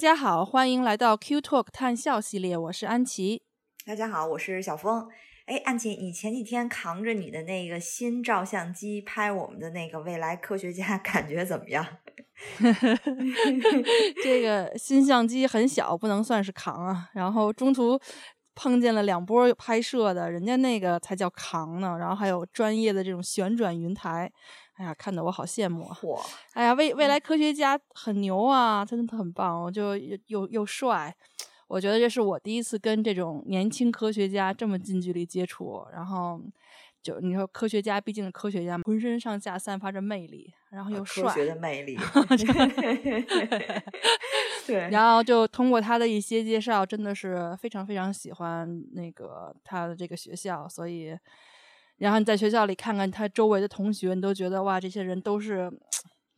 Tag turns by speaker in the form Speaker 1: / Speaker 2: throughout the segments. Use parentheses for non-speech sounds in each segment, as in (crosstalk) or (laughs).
Speaker 1: 家好，欢迎来到 Q Talk 探校系列，我是安琪。
Speaker 2: 大家好，我是小峰。哎，安琪，你前几天扛着你的那个新照相机拍我们的那个未来科学家，(laughs) 感觉怎么样？(laughs)
Speaker 1: 这个新相机很小，不能算是扛啊。然后中途碰见了两波拍摄的，人家那个才叫扛呢。然后还有专业的这种旋转云台。哎呀，看得我好羡慕啊！
Speaker 2: 嚯，
Speaker 1: 哎呀，未未来科学家很牛啊，真的很棒，我就又又又帅。我觉得这是我第一次跟这种年轻科学家这么近距离接触。然后就你说科学家，毕竟是科学家，浑身上下散发着魅力，然后又帅。
Speaker 2: 科学的魅力。(laughs) (laughs) 对。
Speaker 1: 然后就通过他的一些介绍，真的是非常非常喜欢那个他的这个学校，所以。然后你在学校里看看他周围的同学，你都觉得哇，这些人都是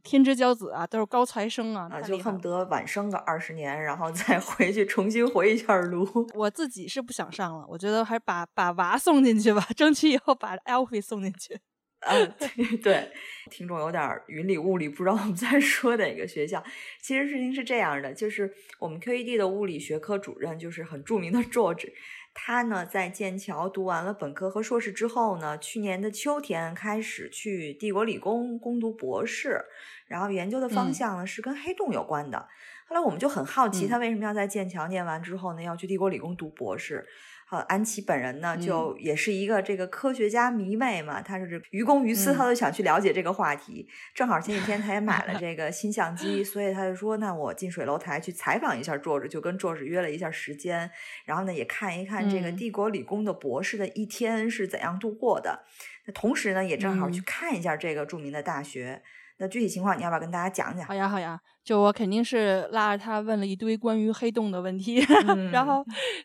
Speaker 1: 天之骄子啊，都是高材生啊，
Speaker 2: 就恨不得晚生个二十年，然后再 (laughs) 回去重新回一下炉。
Speaker 1: 我自己是不想上了，我觉得还是把把娃送进去吧，(laughs) 争取以后把 Alfie 送进去。
Speaker 2: 嗯，(laughs) 对，听众有点云里雾里，不知道我们在说哪个学校。其实事情是这样的，就是我们 QED 的物理学科主任，就是很著名的 George。他呢，在剑桥读完了本科和硕士之后呢，去年的秋天开始去帝国理工攻读博士，然后研究的方向呢是跟黑洞有关的。后来我们就很好奇，他为什么要在剑桥念完之后呢，要去帝国理工读博士？呃，安琪本人呢，就也是一个这个科学家迷妹嘛，他是这于公于私，他都想去了解这个话题。正好前几天他也买了 (laughs) 这个新相机，所以他就说，那我近水楼台去采访一下作者，就跟作者约了一下时间，然后呢也看一看这个帝国理工的博士的一天是怎样度过的。那同时呢，也正好去看一下这个著名的大学。那具体情况你要不要跟大家讲讲？
Speaker 1: 好呀，好呀，就我肯定是拉着他问了一堆关于黑洞的问题，(laughs) 然后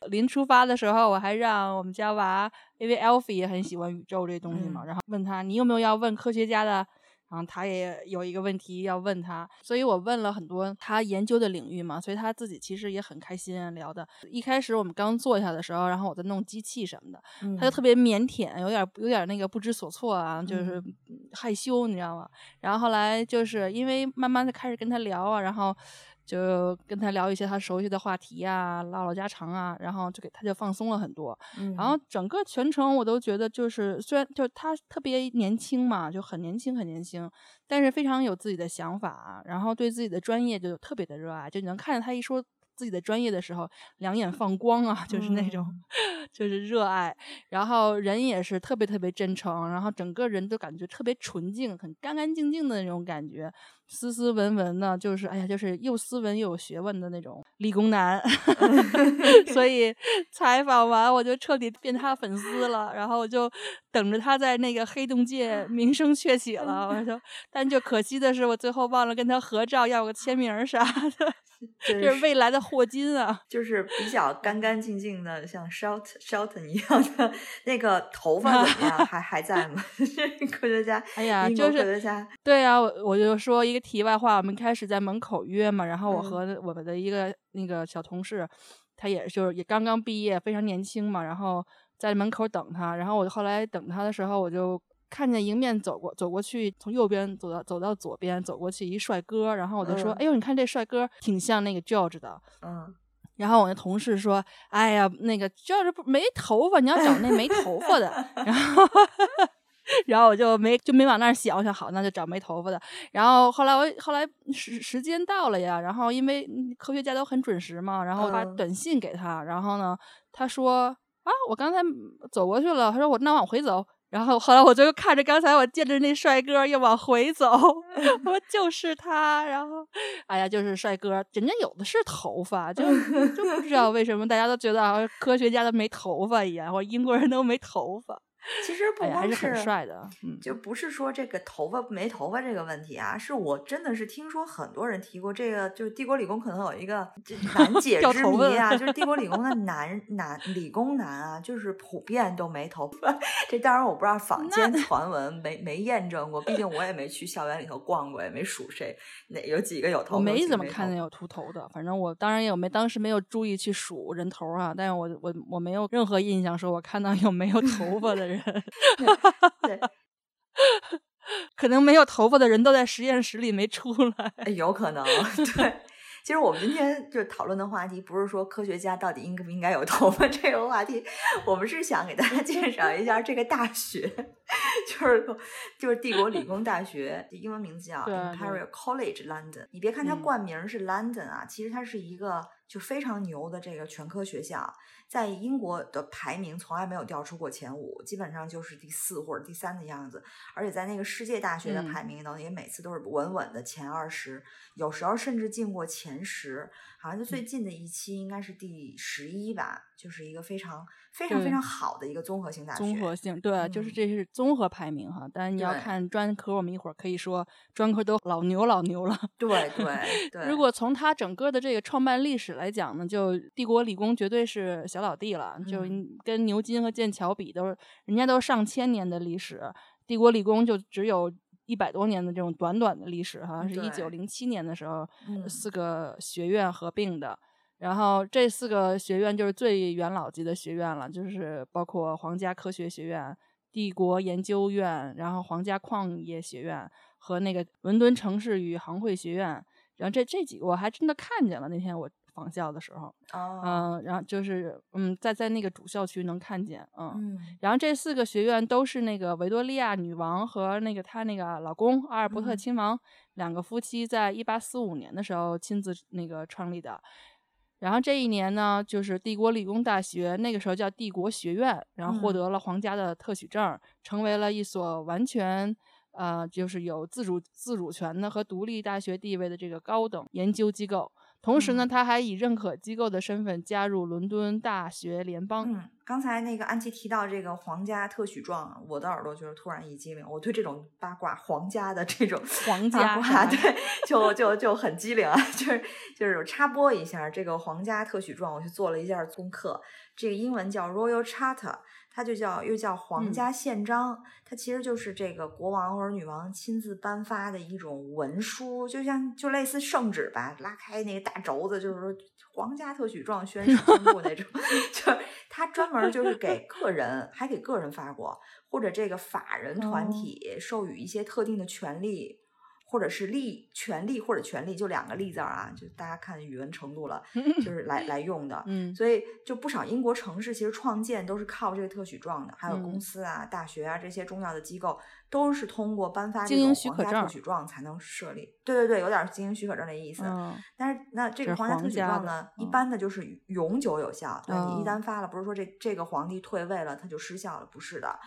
Speaker 1: 临出发的时候，我还让我们家娃，因为 Alfie 也很喜欢宇宙这东西嘛，然后问他你有没有要问科学家的。然后他也有一个问题要问他，所以我问了很多他研究的领域嘛，所以他自己其实也很开心聊的。一开始我们刚坐下的时候，然后我在弄机器什么的，他就特别腼腆，有点有点那个不知所措啊，就是害羞，你知道吗？然后后来就是因为慢慢的开始跟他聊啊，然后。就跟他聊一些他熟悉的话题呀，唠唠家常啊，然后就给他就放松了很多。然后整个全程我都觉得，就是虽然就他特别年轻嘛，就很年轻很年轻，但是非常有自己的想法，然后对自己的专业就特别的热爱。就你能看见他一说自己的专业的时候，两眼放光啊，就是那种 (laughs) 就是热爱。然后人也是特别特别真诚，然后整个人都感觉特别纯净，很干干净净的那种感觉。斯斯文文的，就是哎呀，就是又斯文又有学问的那种理工男，(laughs) 所 (laughs) 以采访完我就彻底变他粉丝了，然后我就等着他在那个黑洞界名声鹊起了。我说，但就可惜的是，我最后忘了跟他合照，要个签名啥的。(laughs) 这是未来的霍金啊，
Speaker 2: 就是比较干干净净的，像 Shelton Shelton 一样的那个头发怎么样？还还在吗？科学家，
Speaker 1: 哎呀，就是科
Speaker 2: 学家。
Speaker 1: 对啊，我我就说一个题外话，我们开始在门口约嘛，然后我和我们的一个那个小同事，他也就是也刚刚毕业，非常年轻嘛，然后在门口等他，然后我后来等他的时候，我就。看见迎面走过走过去，从右边走到走到左边走过去一帅哥，然后我就说：“哎呦，你看这帅哥挺像那个 George 的。”
Speaker 2: 嗯，
Speaker 1: 然后我那同事说：“哎呀，那个 George 没头发，你要找那没头发的。”然后，然后我就没就没往那儿想，我想好那就找没头发的。然后后来我后来时时间到了呀，然后因为科学家都很准时嘛，然后发短信给他，然后呢，他说：“啊，我刚才走过去了。”他说：“我那往回走。”然后后来我就看着刚才我见着那帅哥又往回走，(laughs) 我说就是他。然后，哎呀，就是帅哥，人家有的是头发，就就不知道为什么大家都觉得啊，科学家都没头发一样，或者英国人都没头发。
Speaker 2: 其实不光
Speaker 1: 是很帅的，嗯，
Speaker 2: 就不是说这个头发没头发这个问题啊，是我真的是听说很多人提过这个，就是帝国理工可能有一个 (laughs) 难解之谜啊，就是帝国理工的 (laughs) 男男理工男啊，就是普遍都没头发。这当然我不知道坊间传闻没没验证过，毕竟我也没去校园里头逛过，也没数谁哪有几个有头发，
Speaker 1: 没怎么看见有秃头的。反正我当然也没当时没有注意去数人头啊，但是我我我没有任何印象说我看到有没有头发的人。
Speaker 2: 对，(laughs)
Speaker 1: 可能没有头发的人都在实验室里没出来，
Speaker 2: 有可能。对，其实我们今天就讨论的话题不是说科学家到底应不应该有头发这个话题，我们是想给大家介绍一下这个大学，(laughs) 就是就是帝国理工大学，英文名字叫 Imperial College London。你别看它冠名是 London 啊，其实它是一个就非常牛的这个全科学校。在英国的排名从来没有掉出过前五，基本上就是第四或者第三的样子。而且在那个世界大学的排名呢，也每次都是稳稳的前二十，有时候甚至进过前十。好像就最近的一期应该是第十一吧，就是一个非常非常非常好的一个综合性大学。
Speaker 1: 综合性，对，就是这是综合排名哈。但是你要看专科，我们一会儿可以说专科都老牛老牛了。
Speaker 2: 对对 (laughs) 对。
Speaker 1: 如果从它整个的这个创办历史来讲呢，就帝国理工绝对是小老弟了，就跟牛津和剑桥比，都是人家都上千年的历史，帝国理工就只有。一百多年的这种短短的历史，好像是一九零七年的时候，四个学院合并的。然后这四个学院就是最元老级的学院了，就是包括皇家科学学院、帝国研究院，然后皇家矿业学院和那个伦敦城市与行会学院。然后这这几个我还真的看见了，那天我。访校的时候，嗯，然后就是，嗯，在在那个主校区能看见，嗯，然后这四个学院都是那个维多利亚女王和那个她那个老公阿尔伯特亲王两个夫妻在一八四五年的时候亲自那个创立的。然后这一年呢，就是帝国理工大学那个时候叫帝国学院，然后获得了皇家的特许证，成为了一所完全，呃，就是有自主自主权的和独立大学地位的这个高等研究机构。同时呢，他还以认可机构的身份加入伦敦大学联邦。
Speaker 2: 嗯，刚才那个安琪提到这个皇家特许状，我的耳朵就是突然一激灵。我对这种八卦，皇家的这种
Speaker 1: 皇家
Speaker 2: 对，就就就很机灵啊。(laughs) 就是就是插播一下这个皇家特许状，我去做了一下功课。这个英文叫 Royal Charter。它就叫又叫皇家宪章，它其实就是这个国王或者女王亲自颁发的一种文书，就像就类似圣旨吧，拉开那个大轴子，就是说皇家特许状宣誓宣布那种，(laughs) 就是它专门就是给个人，还给个人发过，或者这个法人团体授予一些特定的权利。或者是利权利或者权利，就两个利字儿啊，就大家看语文程度了，就 (laughs) 是来来用的。嗯，所以就不少英国城市其实创建都是靠这个特许状的，还有公司啊、大学啊这些重要的机构都是通过颁发这种皇家特许状才能设立。对对对，有点经营许可证的意思。但是那这个皇家特许状呢，一般的就是永久有效。对你一旦发了，不是说这这个皇帝退位了，它就失效了，不是的。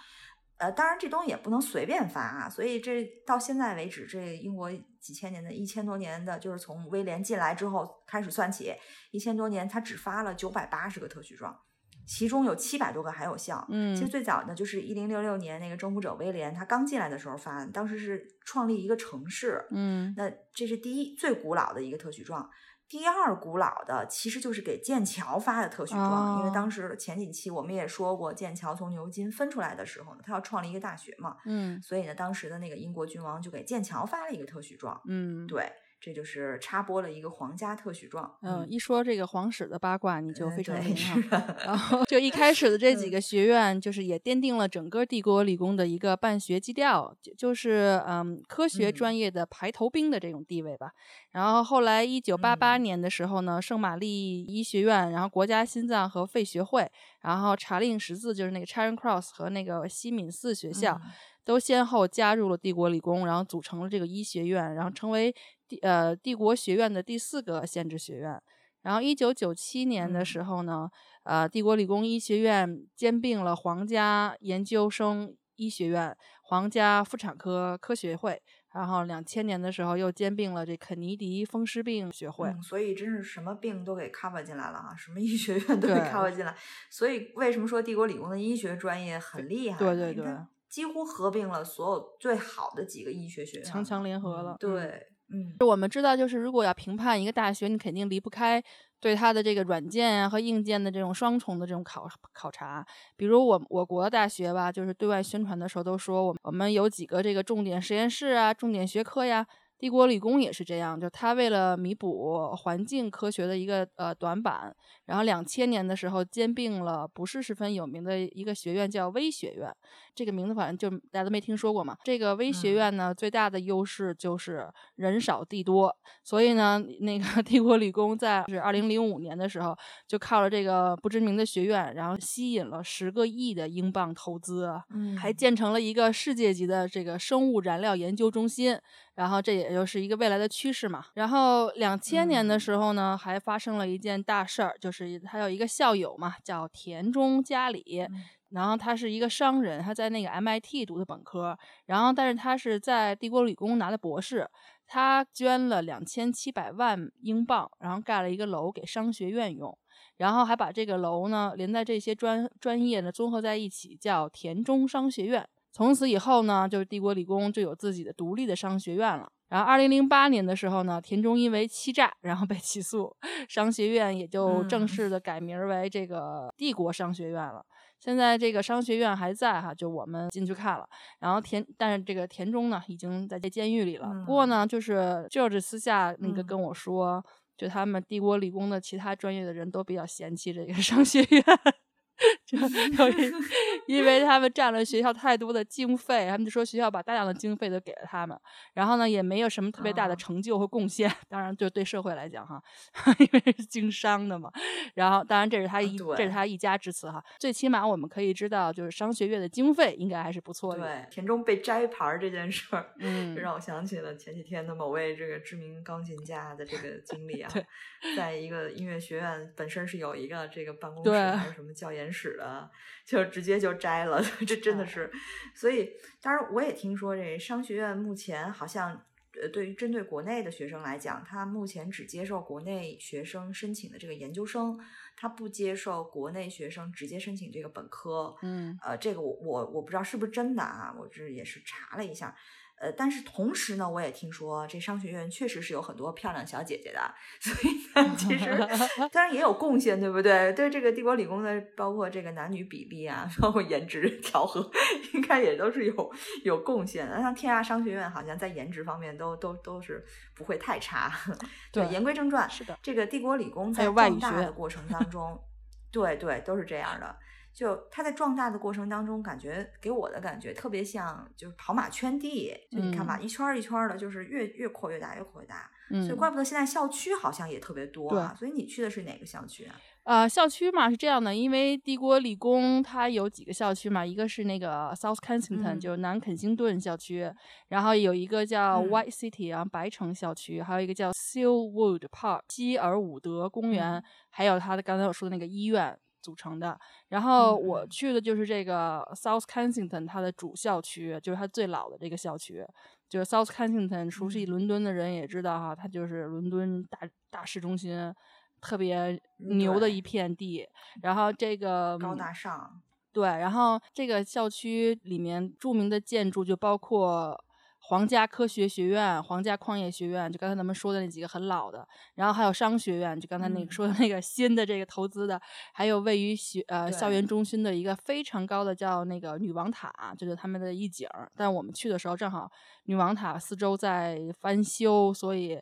Speaker 2: 呃，当然这东西也不能随便发啊，所以这到现在为止，这英国几千年的一千多年的，就是从威廉进来之后开始算起，一千多年，他只发了九百八十个特许状，其中有七百多个还有效。嗯，其实最早呢，就是一零六六年那个征服者威廉他刚进来的时候发，当时是创立一个城市。嗯，那这是第一最古老的一个特许状。第二古老的其实就是给剑桥发的特许状，因为当时前几期我们也说过，剑桥从牛津分出来的时候呢，他要创立一个大学嘛，嗯，所以呢，当时的那个英国君王就给剑桥发了一个特许状，嗯，对。这就是插播了一个皇家特许状。
Speaker 1: 嗯，一说这个皇室的八卦，你就非常灵哈。然后就一开始的这几个学院，就是也奠定了整个帝国理工的一个办学基调，就是嗯科学专业的排头兵的这种地位吧。然后后来一九八八年的时候呢，圣玛丽医学院，然后国家心脏和肺学会，然后查令十字就是那个 Charing Cross 和那个西敏寺学校，都先后加入了帝国理工，然后组成了这个医学院，然后成为。帝呃帝国学院的第四个限制学院，然后一九九七年的时候呢，呃帝国理工医学院兼并了皇家研究生医学院、皇家妇产科科学会，然后两千年的时候又兼并了这肯尼迪风湿病学会，
Speaker 2: 所以真是什么病都给 cover 进来了啊，什么医学院都给 cover 进来。所以为什么说帝国理工的医学专业很厉害？
Speaker 1: 对对对，
Speaker 2: 几乎合并了所有最好的几个医学学院，
Speaker 1: 强强联合。了。
Speaker 2: 对，嗯，
Speaker 1: 我们知道，就是如果要评判一个大学，你肯定离不开。对它的这个软件啊和硬件的这种双重的这种考考察，比如我我国的大学吧，就是对外宣传的时候都说我我们有几个这个重点实验室啊，重点学科呀。帝国理工也是这样，就他为了弥补环境科学的一个呃短板，然后两千年的时候兼并了不是十分有名的一个学院，叫微学院。这个名字反正就大家都没听说过嘛。这个微学院呢，最大的优势就是人少地多，所以呢，那个 (laughs) 帝国理工在是二零零五年的时候，就靠了这个不知名的学院，然后吸引了十个亿的英镑投资，
Speaker 2: 嗯，
Speaker 1: 还建成了一个世界级的这个生物燃料研究中心。然后这也就是一个未来的趋势嘛。然后两千年的时候呢，还发生了一件大事儿，就是他有一个校友嘛，叫田中家里。然后他是一个商人，他在那个 MIT 读的本科，然后但是他是在帝国理工拿的博士。他捐了两千七百万英镑，然后盖了一个楼给商学院用，然后还把这个楼呢连在这些专专业呢综合在一起，叫田中商学院。从此以后呢，就是帝国理工就有自己的独立的商学院了。然后，二零零八年的时候呢，田中因为欺诈，然后被起诉，商学院也就正式的改名为这个帝国商学院了。现在这个商学院还在哈，就我们进去看了。然后田，但是这个田中呢，已经在这监狱里了。不过呢，就是 George 私下那个跟我说，就他们帝国理工的其他专业的人都比较嫌弃这个商学院。就因为他们占了学校太多的经费，他们就说学校把大量的经费都给了他们，然后呢也没有什么特别大的成就和贡献。当然，就对社会来讲哈，因为是经商的嘛。然后，当然这是他一这是他一家之词哈。最起码我们可以知道，就是商学院的经费应该还是不错的。
Speaker 2: 对，田中被摘牌这件事儿，
Speaker 1: 嗯，(laughs)
Speaker 2: 让我想起了前几天的某位这个知名钢琴家的这个经历啊。(laughs)
Speaker 1: 对，
Speaker 2: 在一个音乐学院本身是有一个这个办公室还是什么教研室的。就直接就摘了，(laughs) 这真的是。所以，当然我也听说，这商学院目前好像，呃，对于针对国内的学生来讲，他目前只接受国内学生申请的这个研究生，他不接受国内学生直接申请这个本科。
Speaker 1: 嗯，
Speaker 2: 呃，这个我我我不知道是不是真的啊，我这也是查了一下。呃，但是同时呢，我也听说这商学院确实是有很多漂亮小姐姐的，(laughs) 所以呢，其实 (laughs) 当然也有贡献，对不对？对这个帝国理工的，包括这个男女比例啊，(laughs) 包括颜值调和，应该也都是有有贡献的。像天涯商学院，好像在颜值方面都都都是不会太差。
Speaker 1: 对，
Speaker 2: 言归正传，
Speaker 1: 是的，
Speaker 2: 这个帝国理工在壮大的过程当中，对对，都是这样的。就它在壮大的过程当中，感觉给我的感觉特别像，就是跑马圈地。就你看吧，一圈一圈的，就是越越扩越大，越扩越大。
Speaker 1: 嗯，
Speaker 2: 所以怪不得现在校区好像也特别多啊。所以你去的是哪个校区啊？
Speaker 1: 呃，校区嘛是这样的，因为帝国理工它有几个校区嘛，一个是那个 South Kensington，就是南肯辛顿校区，然后有一个叫 White City 啊白城校区，还有一个叫 Sealwood Park 希尔伍德公园，还有它的刚才我说的那个医院。组成的，然后我去的就是这个 South Kensington，它的主校区就是它最老的这个校区，就是 South Kensington。熟悉伦敦的人也知道哈，它就是伦敦大大市中心，特别牛的一片地。然后这个
Speaker 2: 高大上，
Speaker 1: 对，然后这个校区里面著名的建筑就包括。皇家科学学院、皇家矿业学院，就刚才咱们说的那几个很老的，然后还有商学院，就刚才那个说的那个新的这个投资的，还有位于学呃校园中心的一个非常高的叫那个女王塔，就是他们的一景。但我们去的时候正好女王塔四周在翻修，所以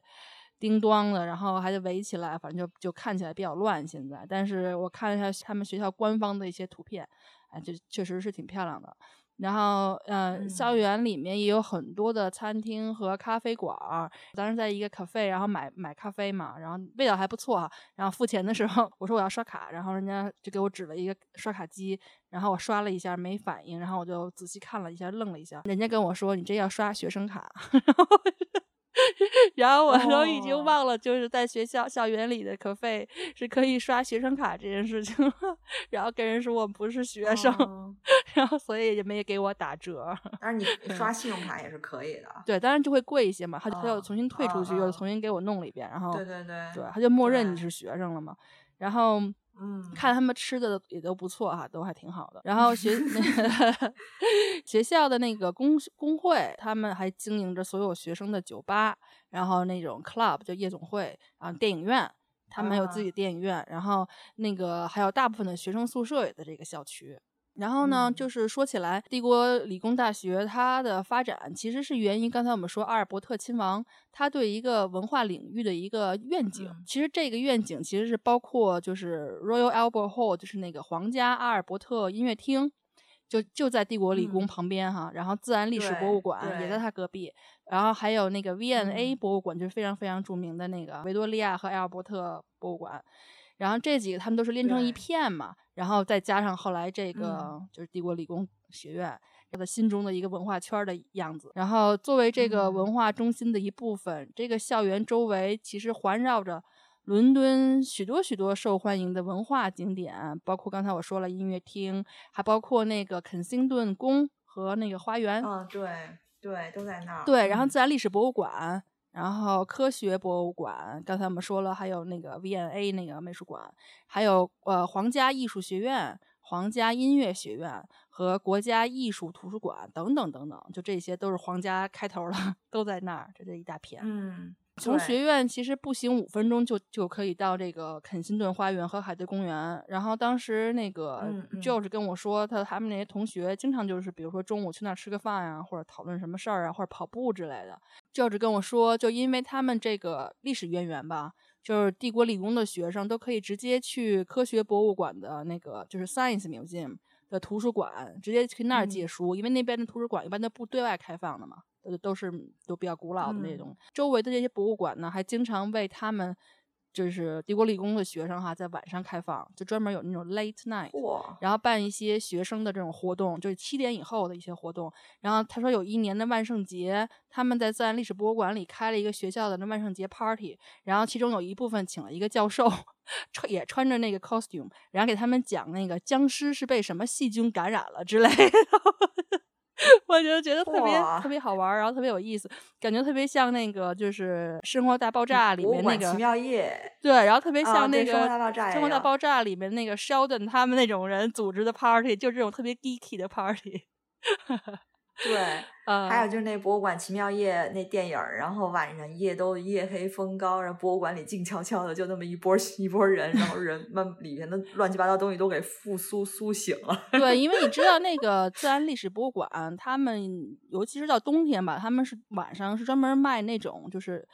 Speaker 1: 叮咣的，然后还得围起来，反正就就看起来比较乱。现在，但是我看了一下他们学校官方的一些图片，哎，就确实是挺漂亮的。然后，嗯，校园里面也有很多的餐厅和咖啡馆儿。当时在一个 cafe，，然后买买咖啡嘛，然后味道还不错哈。然后付钱的时候，我说我要刷卡，然后人家就给我指了一个刷卡机，然后我刷了一下没反应，然后我就仔细看了一下，愣了一下。人家跟我说：“你这要刷学生卡。”然后我都已经忘了，就是在学校校园里的可费是可以刷学生卡这件事情了。(laughs) 然后跟人说我不是学生，然后所以也没给我打折。
Speaker 2: 但是你刷信用卡也是可以的。
Speaker 1: 对，当然就会贵一些嘛。他他又重新退出去，又重新给我弄了一遍。然后
Speaker 2: 对对对，
Speaker 1: 对，他就默认你是学生了嘛。然后。
Speaker 2: 嗯，
Speaker 1: 看他们吃的也都不错哈，都还挺好的。然后学 (laughs) 学校的那个工工会，他们还经营着所有学生的酒吧，然后那种 club 就夜总会啊，电影院，他们还有自己电影院。然后那个还有大部分的学生宿舍也在这个校区。然后呢，就是说起来，帝国理工大学它的发展其实是源于刚才我们说阿尔伯特亲王他对一个文化领域的一个愿景。其实这个愿景其实是包括就是 Royal Albert Hall，就是那个皇家阿尔伯特音乐厅，就就在帝国理工旁边哈。然后自然历史博物馆也在它隔壁，然后还有那个 V&A 博物馆，就是非常非常著名的那个维多利亚和阿尔伯特博物馆。然后这几个他们都是连成一片嘛。然后再加上后来这个就是帝国理工学院，他的心中的一个文化圈的样子。然后作为这个文化中心的一部分，这个校园周围其实环绕着伦敦许多许多受欢迎的文化景点，包括刚才我说了音乐厅，还包括那个肯辛顿宫和那个花园。
Speaker 2: 嗯，对对，都在那儿。
Speaker 1: 对，然后自然历史博物馆。然后科学博物馆，刚才我们说了，还有那个 V&A 那个美术馆，还有呃皇家艺术学院、皇家音乐学院和国家艺术图书馆等等等等，就这些都是皇家开头的，(laughs) 都在那儿，就这一大片。
Speaker 2: 嗯。
Speaker 1: 从学院其实步行五分钟就就可以到这个肯辛顿花园和海德公园。然后当时那个 George 跟我说，他他们那些同学经常就是，比如说中午去那儿吃个饭呀，或者讨论什么事儿啊，或者跑步之类的。George 跟我说，就因为他们这个历史渊源吧，就是帝国理工的学生都可以直接去科学博物馆的那个就是 Science Museum 的图书馆，直接去那儿借书，因为那边的图书馆一般都不对外开放的嘛。都是都比较古老的那种，周围的这些博物馆呢，还经常为他们就是帝国理工的学生哈，在晚上开放，就专门有那种 late night，然后办一些学生的这种活动，就是七点以后的一些活动。然后他说有一年的万圣节，他们在自然历史博物馆里开了一个学校的那万圣节 party，然后其中有一部分请了一个教授，穿也穿着那个 costume，然后给他们讲那个僵尸是被什么细菌感染了之类的。我就觉得特别特别好玩，然后特别有意思，感觉特别像那个就是《生活大爆炸》里面那个
Speaker 2: 奇妙夜，
Speaker 1: 对，然后特别像那个《
Speaker 2: 生活大爆炸》
Speaker 1: 生活大爆炸里面那个 Sheldon 他们那种人组织的 party，就这种特别 geeky 的 party。(laughs)
Speaker 2: 对，还有就是那博物馆奇妙夜那电影然后晚上夜都夜黑风高，然后博物馆里静悄悄的，就那么一波一波人，然后人们里面的乱七八糟东西都给复苏苏醒了。
Speaker 1: 对，因为你知道那 (laughs) 个自然历史博物馆，他们尤其是到冬天吧，他们是晚上是专门卖那种就是，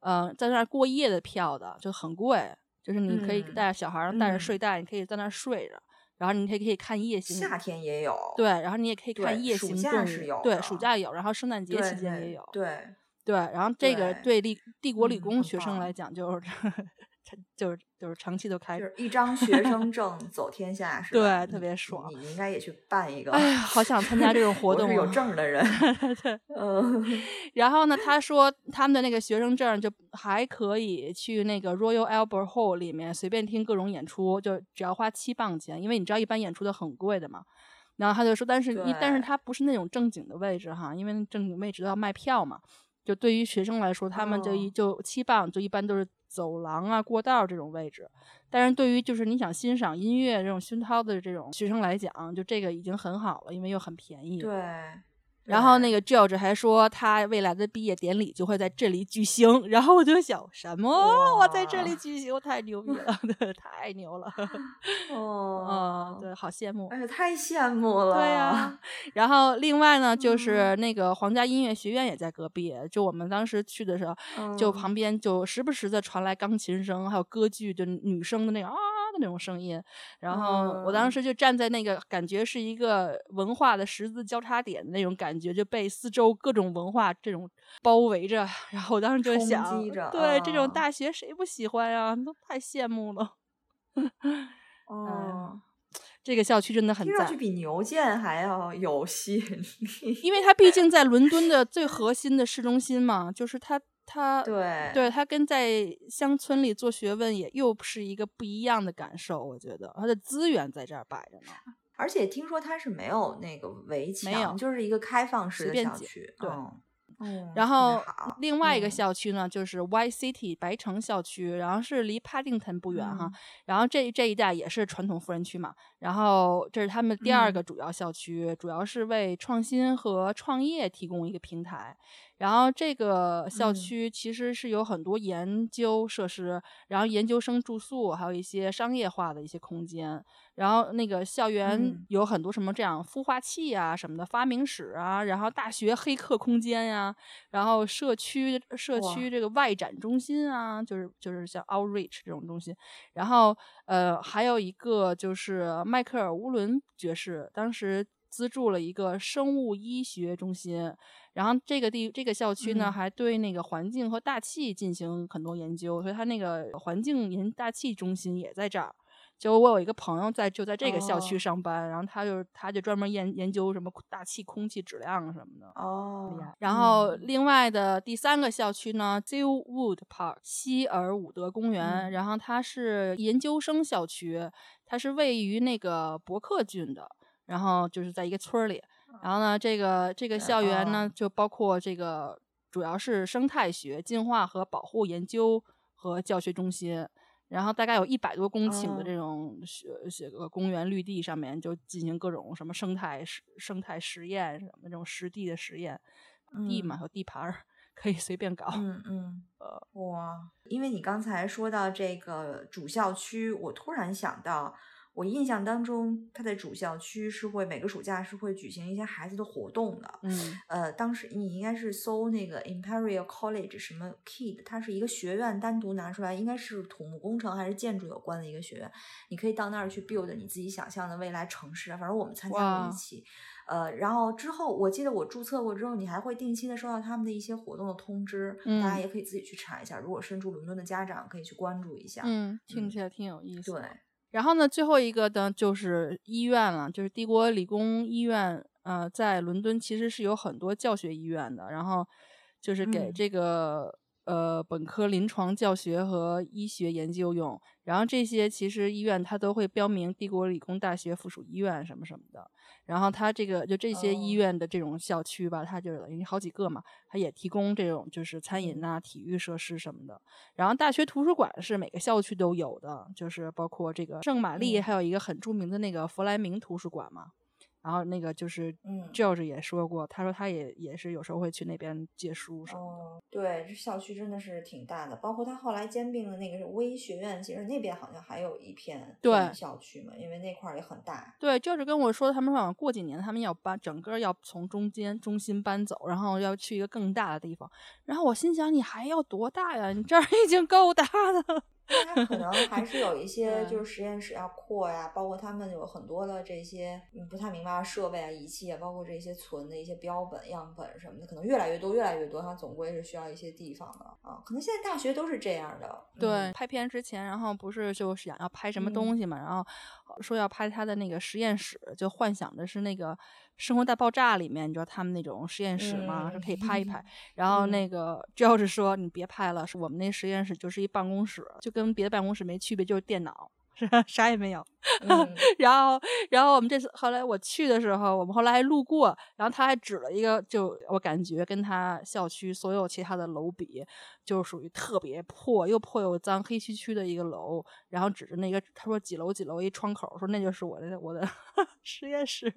Speaker 1: 呃，在那儿过夜的票的，就很贵，就是你可以带着小孩带着睡袋，你可以在那儿睡着。然后你可以可以看夜行，
Speaker 2: 夏天也有，
Speaker 1: 对，然后你也可以看夜行动物，对，暑假有，然后圣诞节期间也有，
Speaker 2: 对
Speaker 1: 对，然后这个对帝帝国理工学生来讲就是。(laughs) 就是就是长期都开，
Speaker 2: 就是一张学生证 (laughs) 走天下，是吧？
Speaker 1: 对，特别爽。
Speaker 2: 你应该也去办一个。
Speaker 1: 哎呀，好想参加这种 (laughs) 活动。
Speaker 2: 是有证的人。(laughs) 嗯。
Speaker 1: 然后呢，他说他们的那个学生证就还可以去那个 Royal Albert Hall 里面随便听各种演出，就只要花七磅钱，因为你知道一般演出都很贵的嘛。然后他就说，但是一但是他不是那种正经的位置哈，因为正经位置都要卖票嘛。就对于学生来说，他们就一就七磅，就一般都是。走廊啊，过道这种位置，但是对于就是你想欣赏音乐这种熏陶的这种学生来讲，就这个已经很好了，因为又很便宜。
Speaker 2: 对。
Speaker 1: 然后那个 George 还说，他未来的毕业典礼就会在这里举行。然后我就想，什么？我在这里举行，太牛逼了，(laughs) 对，太牛了。(laughs) 哦，对，好羡慕。
Speaker 2: 哎呀，太羡慕了。
Speaker 1: 对呀。然后另外呢，就是那个皇家音乐学院也在隔壁。就我们当时去的时候，就旁边就时不时的传来钢琴声，还有歌剧，就女生的那个啊。的那种声音，然后我当时就站在那个感觉是一个文化的十字交叉点的那种感觉，就被四周各种文化这种包围着，(laughs) 然后我当时就想，对这种大学谁不喜欢呀？都太羡慕了。(laughs)
Speaker 2: 哦，
Speaker 1: 这个校区真的很赞，
Speaker 2: 比牛剑还要有吸引力，(laughs)
Speaker 1: 因为它毕竟在伦敦的最核心的市中心嘛，就是它。他
Speaker 2: 对
Speaker 1: 对他跟在乡村里做学问也又是一个不一样的感受。我觉得他的资源在这儿摆着呢。
Speaker 2: 而且听说它是没有那个围墙，
Speaker 1: 没有
Speaker 2: 就是一个开放式的小区。
Speaker 1: 对
Speaker 2: 嗯嗯
Speaker 1: 然后另外一个
Speaker 2: 嗯
Speaker 1: 校区呢，就是 Y City 白城校区，然后是离帕丁顿不远哈。
Speaker 2: 嗯
Speaker 1: 然后这这一带也是传统富人区嘛。然后这是他们第二
Speaker 2: 嗯
Speaker 1: 个主要校区，主要是为创新和创业提供一个平台。然后这个校
Speaker 2: 嗯
Speaker 1: 区其实是有很多研究设施，然后研究生住宿，还有一些商业化的一些空间。然后那个校园
Speaker 2: 嗯
Speaker 1: 有很多什么这样孵化器啊什么的发明室啊，然后大学黑客空间呀、然后社区社区这个外展中心啊，就是就是像 Outreach 这种中心。然后呃，还有一个就是迈克尔乌伦爵士当时资助了一个生物医学中心。然后这个地这个校区呢，
Speaker 2: 嗯
Speaker 1: 还对那个环境和大气进行很多研究，所以它那个环境研大气中心也在这儿。就我有一个朋友在就在这个校区
Speaker 2: 哦
Speaker 1: 上班，然后他就他就专门研研究什么大气、空气质量什么的。
Speaker 2: 哦。
Speaker 1: 然后
Speaker 2: 嗯
Speaker 1: 另外的第三个校区呢 z i l Wood Park 希尔伍德公园，
Speaker 2: 嗯
Speaker 1: 然后它是研究生校区，它是位于那个伯克郡的，然后就是在一个村儿里。然后呢，这个这个校园呢，
Speaker 2: 哦
Speaker 1: 就包括这个主要是生态学、进化和保护研究和教学中心。然后大概有一百多公顷的
Speaker 2: 哦
Speaker 1: 这种学这个公园绿地上面，就进行各种什么生态实生态实验什么那种实地的实验，地嘛
Speaker 2: 嗯
Speaker 1: 有地盘儿 (laughs) 可以随便搞。
Speaker 2: 嗯嗯，
Speaker 1: 呃
Speaker 2: 哇，因为你刚才说到这个主校区，我突然想到，我印象当中，它在主校区是会每个暑假是会举行一些孩子的活动的。
Speaker 1: 嗯
Speaker 2: 呃，当时你应该是搜那个 Imperial College 什么 Kid，它是一个学院单独拿出来，应该是土木工程还是建筑有关的一个学院，你可以到那儿去 build 你自己想象的未来城市啊。反正我们参加过一期，呃，然后之后我记得我注册过之后，你还会定期的收到他们的一些活动的通知，嗯大家
Speaker 1: 嗯
Speaker 2: 也可以自己去查一下。如果身处伦敦的家长可以去关注一下。
Speaker 1: 嗯，听
Speaker 2: 嗯
Speaker 1: 起来挺有意思。
Speaker 2: 对，
Speaker 1: 然后呢，最后一个呢就是医院了，就是帝国理工医院。呃，在伦敦其实是有很多教学医院的，然后就是给
Speaker 2: 嗯
Speaker 1: 这个、呃本科临床教学和医学研究用。然后这些其实医院它都会标明帝国理工大学附属医院什么什么的。然后它这个就这些医
Speaker 2: 哦
Speaker 1: 院的这种校区吧，它就等于好几个嘛，它也提供这种就是餐饮呐、体育设施什么的。然后大学图书馆是每个校区都有的，就是包括这个圣玛丽，
Speaker 2: 嗯
Speaker 1: 还有一个很著名的那个弗莱明图书馆嘛。然后那个就是
Speaker 2: 嗯
Speaker 1: George 也说过，他说他也也是有时候会去那边借书什么的。
Speaker 2: 哦，对，这校区真的是挺大的，包括他后来兼并的那个微学院，其实那边好像还有一片
Speaker 1: 对
Speaker 2: 校区嘛，因为那块儿也很大。
Speaker 1: 对，George 跟我说，他们好像过几年他们要搬，整个要从中间中心搬走，然后要去一个更大的地方。然后我心想，你还要多大呀？你这儿已经够大的了。
Speaker 2: 它可能还是有一 (laughs) 些就是实验室要扩呀，包括他们有很多的这些你不太明白的设备啊、仪器啊，包括这些存的一些标本、样本什么的，可能越来越多、越来越多，它总归是需要一些地方的啊。可能现在大学都是这样的。
Speaker 1: 对，
Speaker 2: 嗯
Speaker 1: 拍片之前，然后不是就想要拍什么
Speaker 2: 嗯
Speaker 1: 东西嘛，然后说要拍他的那个实验室，就幻想的是那个《生活大爆炸》里面，你知道他们那种实验室嘛，说可以拍一拍。然后那个 George 说：“你别拍了，是我们那实验室就是一办公室，就跟别的办公室没区别，就是电脑。(laughs) ”是啥也没有，
Speaker 2: 嗯 (laughs)
Speaker 1: 然后，然后我们这次后来我去的时候，我们后来还路过，然后他还指了一个，就我感觉跟他校区所有其他的楼比，就是属于特别破又破又脏、黑黢黢的一个楼，然后指着那个他说几楼几楼一窗口，说那就是我的我的 (laughs) 实验室。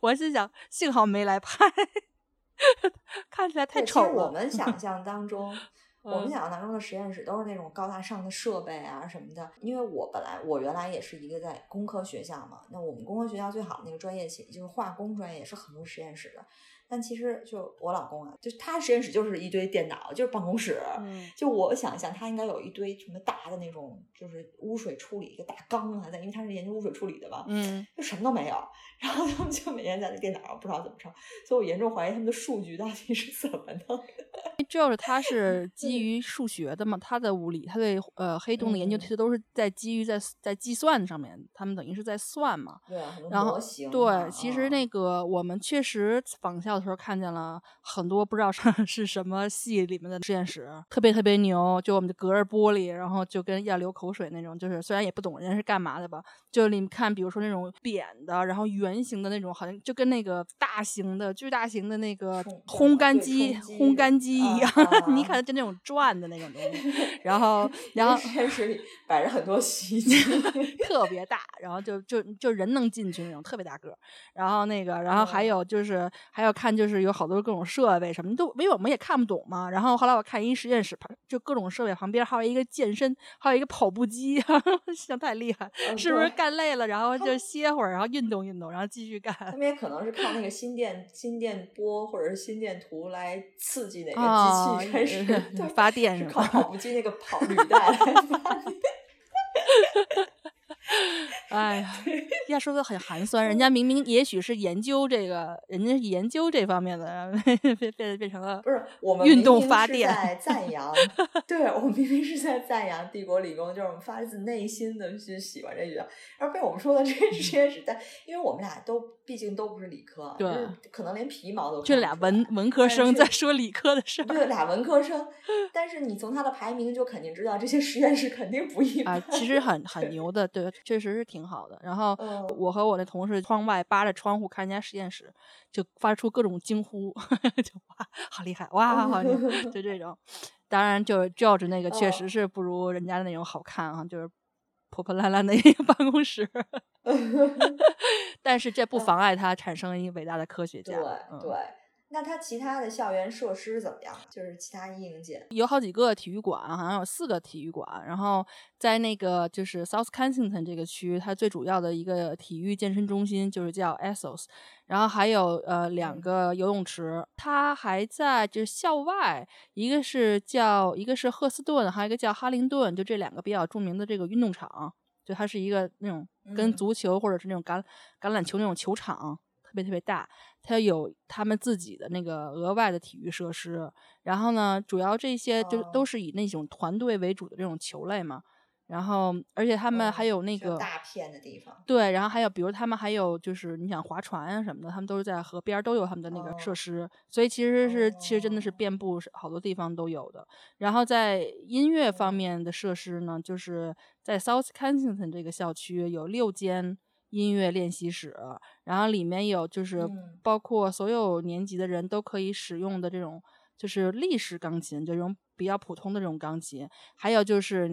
Speaker 1: 我心想，幸好没来拍，看起来太丑了。
Speaker 2: 实我们想象当中，(laughs) 我们
Speaker 1: 嗯
Speaker 2: 想象当中的实验室都是那种高大上的设备啊什么的。因为我本来我原来也是一个在工科学校嘛，那我们工科学校最好的那个专业其就是化工专业，也是很多实验室的。但其实就我老公啊，就他实验室就是一堆电脑，就是办公室。
Speaker 1: 嗯
Speaker 2: 就我想象，他应该有一堆什么大的那种，就是污水处理一个大缸啊，在因为他是研究污水处理的嘛，
Speaker 1: 嗯，
Speaker 2: 就什么都没有。然后他们就每天在那电脑上不知道怎么着，所以我严重怀疑他们的数据到底是怎么弄的。(laughs)
Speaker 1: 就是他是基于数学的嘛，他的物理，他对呃黑洞的研究
Speaker 2: 嗯
Speaker 1: 其实都是在基于在在计算上面，他们等于是在算嘛。
Speaker 2: 对
Speaker 1: 然后。对，其实
Speaker 2: 嗯
Speaker 1: 那个我们确实仿效的时候看见了很多不知道是 (laughs) 是什么系里面的实验室，特别特别牛，就我们就隔着玻璃，然后就跟要流口水那种，就是虽然也不懂人家是干嘛的吧，就你们看，比如说那种扁的，然后圆形的那种，好像就跟那个大型的、巨大型的那个烘干机、烘干机一样，(laughs) 你看就那种转的那种东西，(laughs) 然后然后
Speaker 2: 实验室里摆着很多洗衣机，
Speaker 1: 特别大，然后就就就人能进去那种特别大个儿，然后那个，然后还有就是还要看就是有好多各种设备什么都，因为我们也看不懂嘛。然后后来我看一实验室旁就各种设备旁边还有一个健身，还有一个跑步机，(laughs) 想太厉害，是不是干累了然后就 (laughs) 歇会儿，然后运动运动，然后继续干。
Speaker 2: 他 (laughs) 们也可能是靠那个心电心电波或者是心电图来刺激哪个机器开始
Speaker 1: 发电，
Speaker 2: 是靠跑步机那个跑履带来发电。(laughs)
Speaker 1: 哎呀，要，说的很寒酸。人家明明也许是研究这个，人家研究这方面的，(laughs) 变变变成了
Speaker 2: 不是我们
Speaker 1: 运动发电
Speaker 2: 在赞扬。(laughs) 对我们明明是在赞扬帝国理工，就是我们发自内心的去喜欢这学校，而被我们说的这实验室，但因为我们俩都毕竟都不是理科，
Speaker 1: 对，
Speaker 2: 可能连皮毛都
Speaker 1: 这俩文文科生在说理科的事儿，
Speaker 2: 对，俩文科生。但是你从他的排名就肯定知道，这些实验室肯定不一般。
Speaker 1: 啊，其实很很牛的，对，确实是挺好的。然后我和我的同事窗外扒着窗户看人家实验室，就发出各种惊呼，(laughs) 就哇，好厉害，哇，好厉害，就这种。当然，就 George 那个确实是不如人家的那种好看啊，就是破破烂烂的一个 (laughs) 办公室。(laughs) 但是这不妨碍他产生一个伟大的科学家。
Speaker 2: 对对。那它其他的校园设施怎么样？就是其他硬件
Speaker 1: 有好几个体育馆，好像有四个体育馆。然后在那个就是 South Kensington 这个区，它最主要的一个体育健身中心就是叫 Essos。然后还有呃两个游泳池。它还在就是校外，一个是叫一个是赫斯顿，还有一个叫哈灵顿，就这两个比较著名的这个运动场。就它是一个那种跟足球或者是那种橄橄榄球那种球场。特别特别大，它有他们自己的那个额外的体育设施，然后呢，主要这些就都是以那种团队为主的这种球类嘛。然后，而且他们还有那个
Speaker 2: 大片的地方，
Speaker 1: 对，然后还有比如他们还有就是你想划船啊什么的，他们都是在河边都有他们的那个设施，所以其实是其实真的是遍布好多地方都有的。然后在音乐方面的设施呢，就是在 South Kensington 这个校区有六间。音乐练习室，然后里面有就是包括所有年级的人都可以使用的这种就是立式钢琴，这种比较普通的这种钢琴，还有就是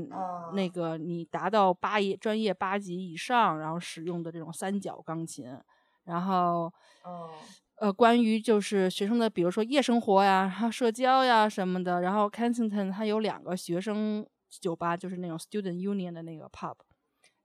Speaker 1: 那个你达到八一专业八级以上，然后使用的这种三角钢琴。然后，呃，关于就是学生的，比如说夜生活呀、然后社交呀什么的，然后 Kensington 它有两个学生酒吧，就是那种 Student Union 的那个 pub。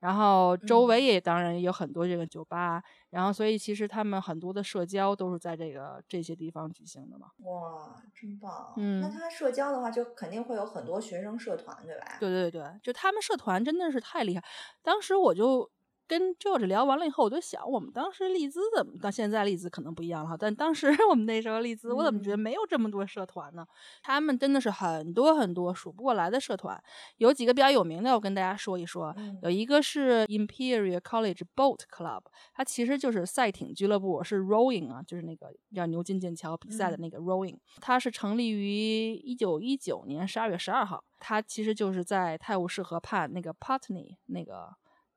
Speaker 1: 然后周围也当然也有很多这个酒吧，然后所以其实他们很多的社交都是在这个这些地方举行的嘛。
Speaker 2: 哇，真棒！嗯，那他社交的话，就肯定会有很多学生社团，对吧？
Speaker 1: 对对对，就他们社团真的是太厉害。当时我就。跟 George 聊完了以后，我就想，我们当时利兹怎么到现在利兹可能不一样了，但当时 (laughs) 我们那时候利兹，我怎么觉得没有这么多社团呢？他们真的是很多很多数不过来的社团，有几个比较有名的，我跟大家说一说。有一个是 Imperial College Boat Club，它其实就是赛艇俱乐部，是 rowing 啊，就是那个叫牛津剑桥比赛的那个 rowing。它是成立于一九一九年十二月十二号，它其实就是在泰晤士河畔那个 Putney 那个。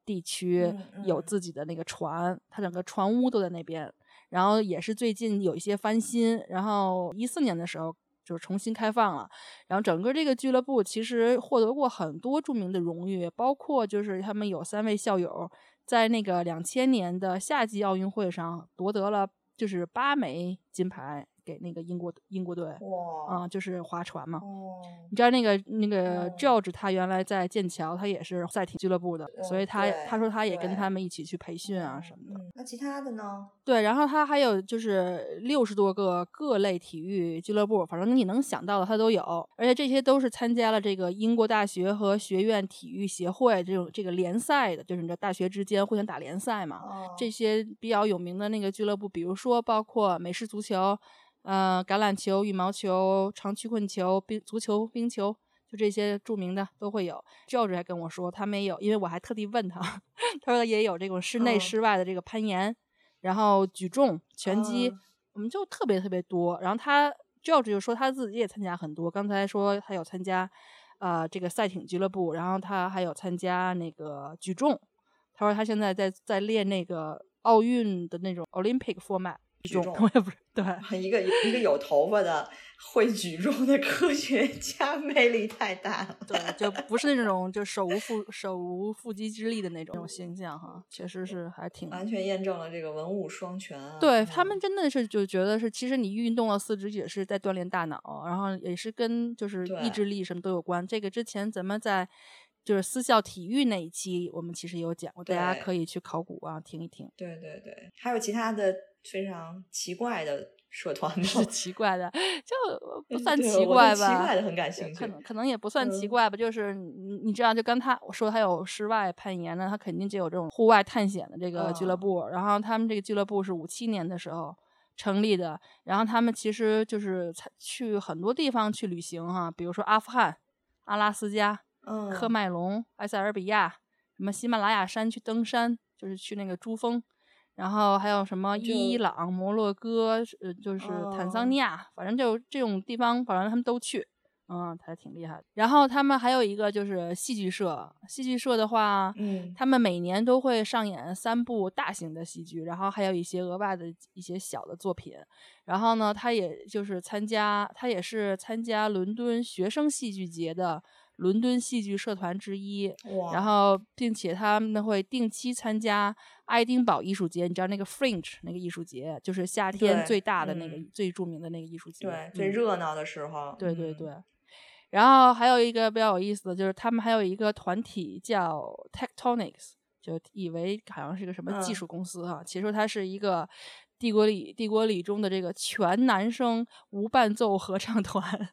Speaker 1: 地区有自己的那个船，它整个船屋都在那边。然后也是最近有一些翻新，然后一四年的时候就是重新开放了。然后整个这个俱乐部其实获得过很多著名的荣誉，包括就是他们有三位校友在那个两千年的夏季奥运会上夺得了就是八枚金牌。给那个英国英国队，
Speaker 2: 哇，
Speaker 1: 啊，就是划船嘛。你知道那个那个 George 他原来在剑桥，他也是赛艇俱乐部的，所以他他说他也跟他们一起去培训啊什么的。
Speaker 2: 那其他的呢？
Speaker 1: 对，然后他还有就是六十多个各类体育俱乐部，反正你能想到的他都有，而且这些都是参加了这个英国大学和学院体育协会这种这个联赛的，就是你知道大学之间互相打联赛嘛。这些比较有名的那个俱乐部，比如说包括美式足球。呃，橄榄球、羽毛球、长曲棍球、冰足球、冰球，就这些著名的都会有。George 还跟我说，他没有，因为我还特地问他，(laughs) 他说也有这种室内、室外的这个攀岩，然后举重、拳击，我们就特别特别多。然后他 George 就说他自己也参加很多，刚才说他有参加呃这个赛艇俱乐部，然后他还有参加那个举重。他说他现在在在练那个奥运的那种 Olympic format。
Speaker 2: 举重，
Speaker 1: 我也不是对 (laughs)
Speaker 2: 一个一个有头发的会举重的科学家，魅力太大了。
Speaker 1: 对，就不是那种就手无缚 (laughs) 手无缚鸡之力的那种那种形象哈，确实是还挺
Speaker 2: 完全验证了这个文武双全啊。
Speaker 1: 对他们真的是就觉得是，其实你运动了四肢也是在锻炼大脑，然后也是跟就是意志力什么都有关。这个之前咱们在就是私校体育那一期，我们其实有讲过，大家可以去考古啊听一听。
Speaker 2: 对对对，还有其他的。非常奇怪的社团
Speaker 1: 是奇怪的，就不算奇怪吧。奇
Speaker 2: 怪的很感兴趣，
Speaker 1: 可能可能也不算奇怪吧。就是你你知道，就跟他我说他有室外攀岩的，他肯定就有这种户外探险的这个俱乐部。然后他们这个俱乐部是五七年的时候成立的。然后他们其实就是去很多地方去旅行哈，比如说阿富汗、阿拉斯加、科麦隆、埃塞俄比亚，什么喜马拉雅山去登山，就是去那个珠峰。然后还有什么伊朗、摩洛哥，呃，就是坦桑尼亚，反正就这种地方，反正他们都去，嗯，还挺厉害的。然后他们还有一个就是戏剧社，戏剧社的话，
Speaker 2: 嗯，
Speaker 1: 他们每年都会上演三部大型的戏剧，然后还有一些额外的一些小的作品。然后呢，他也就是参加，他也是参加伦敦学生戏剧节的。伦敦戏剧社团之一，然后并且他们会定期参加爱丁堡艺术节，你知道那个 Fringe 那个艺术节，就是夏天最大的那个最著名的那个艺术节，
Speaker 2: 对，最热闹的时候。
Speaker 1: 对对对。然后还有一个比较有意思的就是，他们还有一个团体叫 Tectonics，就以为好像是个什么技术公司哈，其实它是一个帝国里帝国里中的这个全男生无伴奏合唱团。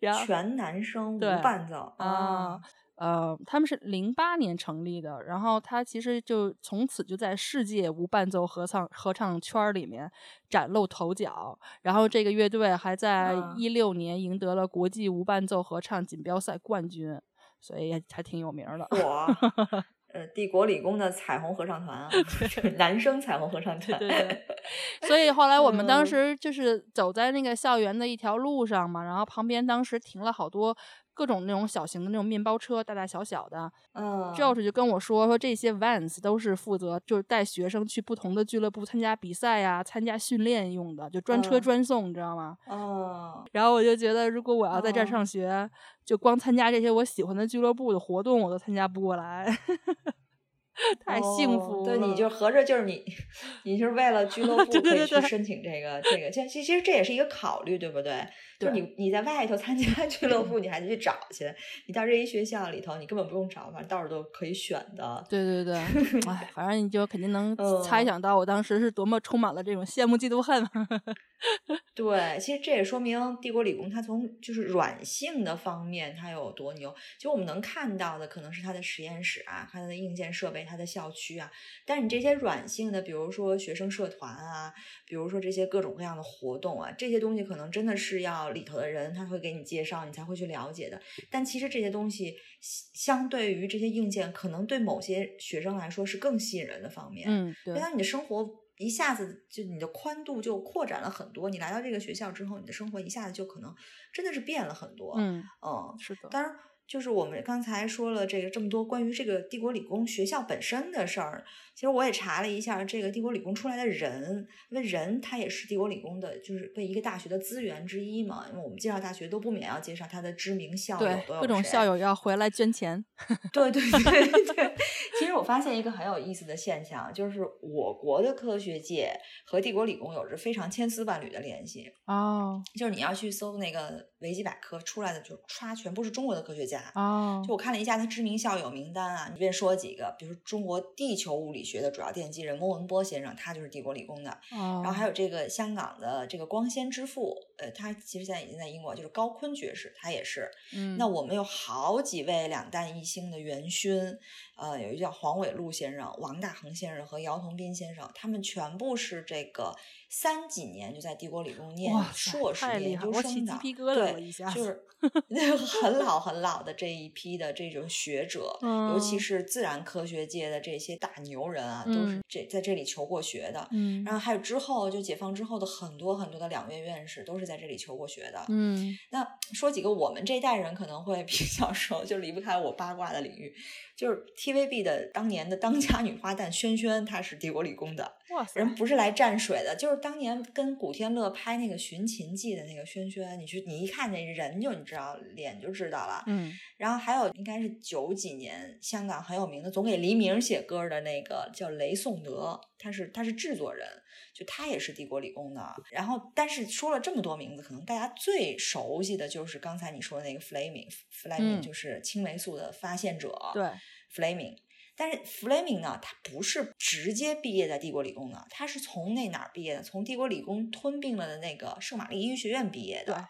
Speaker 1: 然后
Speaker 2: 全男生无伴奏
Speaker 1: 啊，呃，他们是零八年成立的，然后他其实就从此就在世界无伴奏合唱合唱圈里面崭露头角。然后这个乐队还在一六年赢得了国际无伴奏合唱锦标赛冠军，所以还挺有名的。
Speaker 2: 哇，(laughs) 呃，帝国理工的彩虹合唱团啊，(laughs) 男生彩虹合唱团。
Speaker 1: 对对对。(laughs) 所以后来我们当时就是走在那个校园的一条路上嘛，然后旁边当时停了好多。各种那种小型的那种面包车，大大小小的。
Speaker 2: 嗯
Speaker 1: ，Josh 就跟我说说这些 Vans 都是负责就是带学生去不同的俱乐部参加比赛呀、参加训练用的，就专车专送，你知道吗？
Speaker 2: 哦。
Speaker 1: 然后我就觉得，如果我要在这儿上学，就光参加这些我喜欢的俱乐部的活动，我都参加不过来。(laughs) 太幸福了！
Speaker 2: 对，你就合着就是你，你是为了俱 (laughs) 乐部可以去申请这个这个，其其实这也是一个考虑，对不对？就你你在外头参加俱乐部，你还得去找去。你到这一学校里头，你根本不用找，反正到处都可以选的。
Speaker 1: 对对对，哎，反正你就肯定能 (laughs) 猜想到我当时是多么充满了这种羡慕嫉妒恨。(laughs)
Speaker 2: 对，其实这也说明帝国理工它从就是软性的方面它有多牛。就我们能看到的可能是它的实验室啊，它的硬件设备，它的校区啊。但是你这些软性的，比如说学生社团啊，比如说这些各种各样的活动啊，这些东西可能真的是要。里头的人他会给你介绍，你才会去了解的。但其实这些东西相对于这些硬件，可能对某些学生来说是更吸引人的方面。
Speaker 1: 嗯，对。
Speaker 2: 因为你的生活一下子就你的宽度就扩展了很多。你来到这个学校之后，你的生活一下子就可能真的是变了很多。
Speaker 1: 嗯
Speaker 2: 嗯，
Speaker 1: 是的。
Speaker 2: 当然。就是我们刚才说了这个这么多关于这个帝国理工学校本身的事儿，其实我也查了一下，这个帝国理工出来的人，因为人他也是帝国理工的，就是被一个大学的资源之一嘛。因为我们介绍大学都不免要介绍他的知名校友，
Speaker 1: 各种校友要回来捐钱。(laughs)
Speaker 2: 对对对 (laughs) 对。其实我发现一个很有意思的现象，就是我国的科学界和帝国理工有着非常千丝万缕的联系。
Speaker 1: 哦。
Speaker 2: 就是你要去搜那个维基百科出来的，就刷全部是中国的科学家。
Speaker 1: 哦，
Speaker 2: 就我看了一下他知名校友名单啊，你便说几个，比如中国地球物理学的主要奠基人翁文波先生，他就是帝国理工的。
Speaker 1: 哦，
Speaker 2: 然后还有这个香港的这个光纤之父，呃，他其实现在已经在英国，就是高锟爵士，他也是。
Speaker 1: 嗯，
Speaker 2: 那我们有好几位两弹一星的元勋，呃，有一个叫黄伟禄先生、王大珩先生和姚同斌先生，他们全部是这个三几年就在帝国理工念硕士、研究生的，对，就是。(laughs) 很老很老的这一批的这种学者，(laughs) 尤其是自然科学界的这些大牛人啊，都是这在这里求过学的。
Speaker 1: 嗯，
Speaker 2: 然后还有之后就解放之后的很多很多的两院院士，都是在这里求过学的。
Speaker 1: 嗯，
Speaker 2: 那说几个我们这一代人可能会 (laughs) 比较熟，就离不开我八卦的领域，就是 TVB 的当年的当家女花旦萱萱，她是帝国理工的。
Speaker 1: 哇塞，
Speaker 2: 人不是来蘸水的，就是当年跟古天乐拍那个《寻秦记》的那个萱萱，你去你一看那人就你知道脸就知道了。
Speaker 1: 嗯，
Speaker 2: 然后还有应该是九几年香港很有名的，总给黎明写歌的那个叫雷颂德，他是他是制作人。就他也是帝国理工的，然后但是说了这么多名字，可能大家最熟悉的就是刚才你说的那个 Fleming，Fleming 就是青霉素的发现者。
Speaker 1: 对
Speaker 2: ，Fleming，但是 Fleming 呢，他不是直接毕业在帝国理工的，他是从那哪儿毕业的？从帝国理工吞并了的那个圣玛丽医学院毕业的。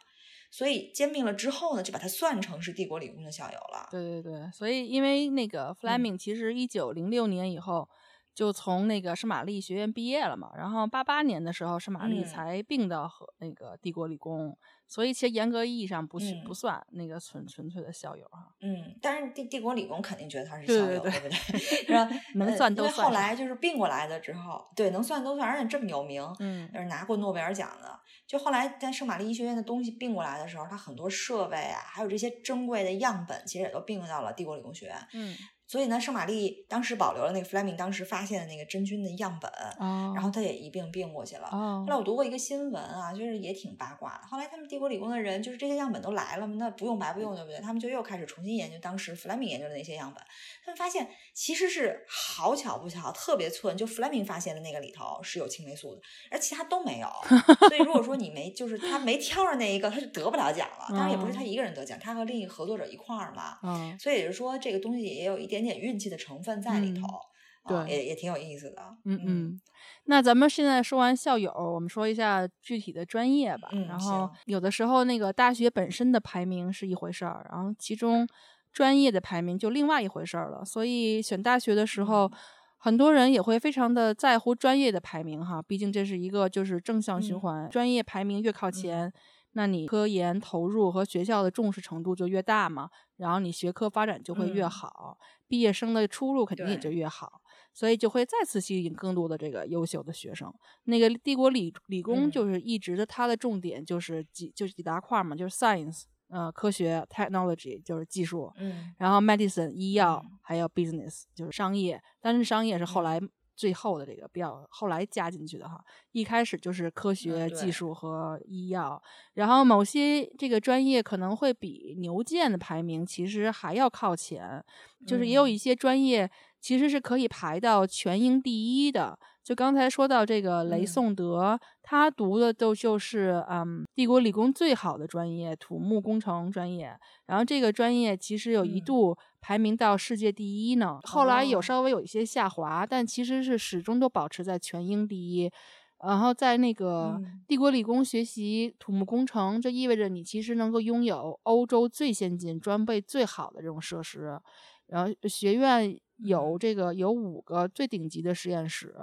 Speaker 2: 所以兼并了之后呢，就把他算成是帝国理工的校友了。
Speaker 1: 对对对，所以因为那个 Fleming 其实一九零六年以后。就从那个圣玛丽学院毕业了嘛，然后八八年的时候，圣玛丽才并到和那个帝国理工，所以其实严格意义上不是不算那个纯纯粹的校友哈。
Speaker 2: 嗯，但是帝帝国理工肯定觉得他是校友，
Speaker 1: 对
Speaker 2: 不对？(laughs)
Speaker 1: 能算都
Speaker 2: 算。因为后来就是并过来的之后，对，能算都算，而且这么有名，
Speaker 1: 嗯，
Speaker 2: 是拿过诺贝尔奖的。就后来在圣玛丽医学院的东西并过来的时候，它很多设备啊，还有这些珍贵的样本，其实也都并到了帝国理工学院。
Speaker 1: 嗯。
Speaker 2: 所以呢，圣玛丽当时保留了那个 Fleming 当时发现的那个真菌的样本，然后他也一并并过去了。后来我读过一个新闻啊，就是也挺八卦的。后来他们帝国理工的人，就是这些样本都来了嘛，那不用白不用，对不对？他们就又开始重新研究当时 Fleming 研究的那些样本。他们发现其实是好巧不巧，特别寸，就 Fleming 发现的那个里头是有青霉素的，而其他都没有。(laughs) 所以如果说你没，就是他没挑着那一个，他就得不了奖了。当然也不是他一个人得奖，他和另一个合作者一块儿嘛。
Speaker 1: 嗯，
Speaker 2: 所以也就是说，这个东西也有一点。点点运气的成分在里头，
Speaker 1: 对，
Speaker 2: 也也挺有意思的。
Speaker 1: 嗯嗯，那咱们现在说完校友，我们说一下具体的专业吧。然后有的时候那个大学本身的排名是一回事儿，然后其中专业的排名就另外一回事儿了。所以选大学的时候，很多人也会非常的在乎专业的排名哈，毕竟这是一个就是正向循环，专业排名越靠前。那你科研投入和学校的重视程度就越大嘛，然后你学科发展就会越好，毕业生的出路肯定也就越好，所以就会再次吸引更多的这个优秀的学生。那个帝国理理工就是一直的它的重点就是几就是几大块嘛，就是 science，呃，科学 technology 就是技术，
Speaker 2: 嗯，
Speaker 1: 然后 medicine 医药，还有 business 就是商业，但是商业是后来。最后的这个比较后来加进去的哈，一开始就是科学技术和医药，然后某些这个专业可能会比牛剑的排名其实还要靠前，就是也有一些专业其实是可以排到全英第一的。就刚才说到这个雷颂德，他读的都就是嗯帝国理工最好的专业土木工程专业，然后这个专业其实有一度排名到世界第一呢，后来有稍微有一些下滑，但其实是始终都保持在全英第一。然后在那个帝国理工学习土木工程，这意味着你其实能够拥有欧洲最先进、装备最好的这种设施，然后学院。有这个有五个最顶级的实验室，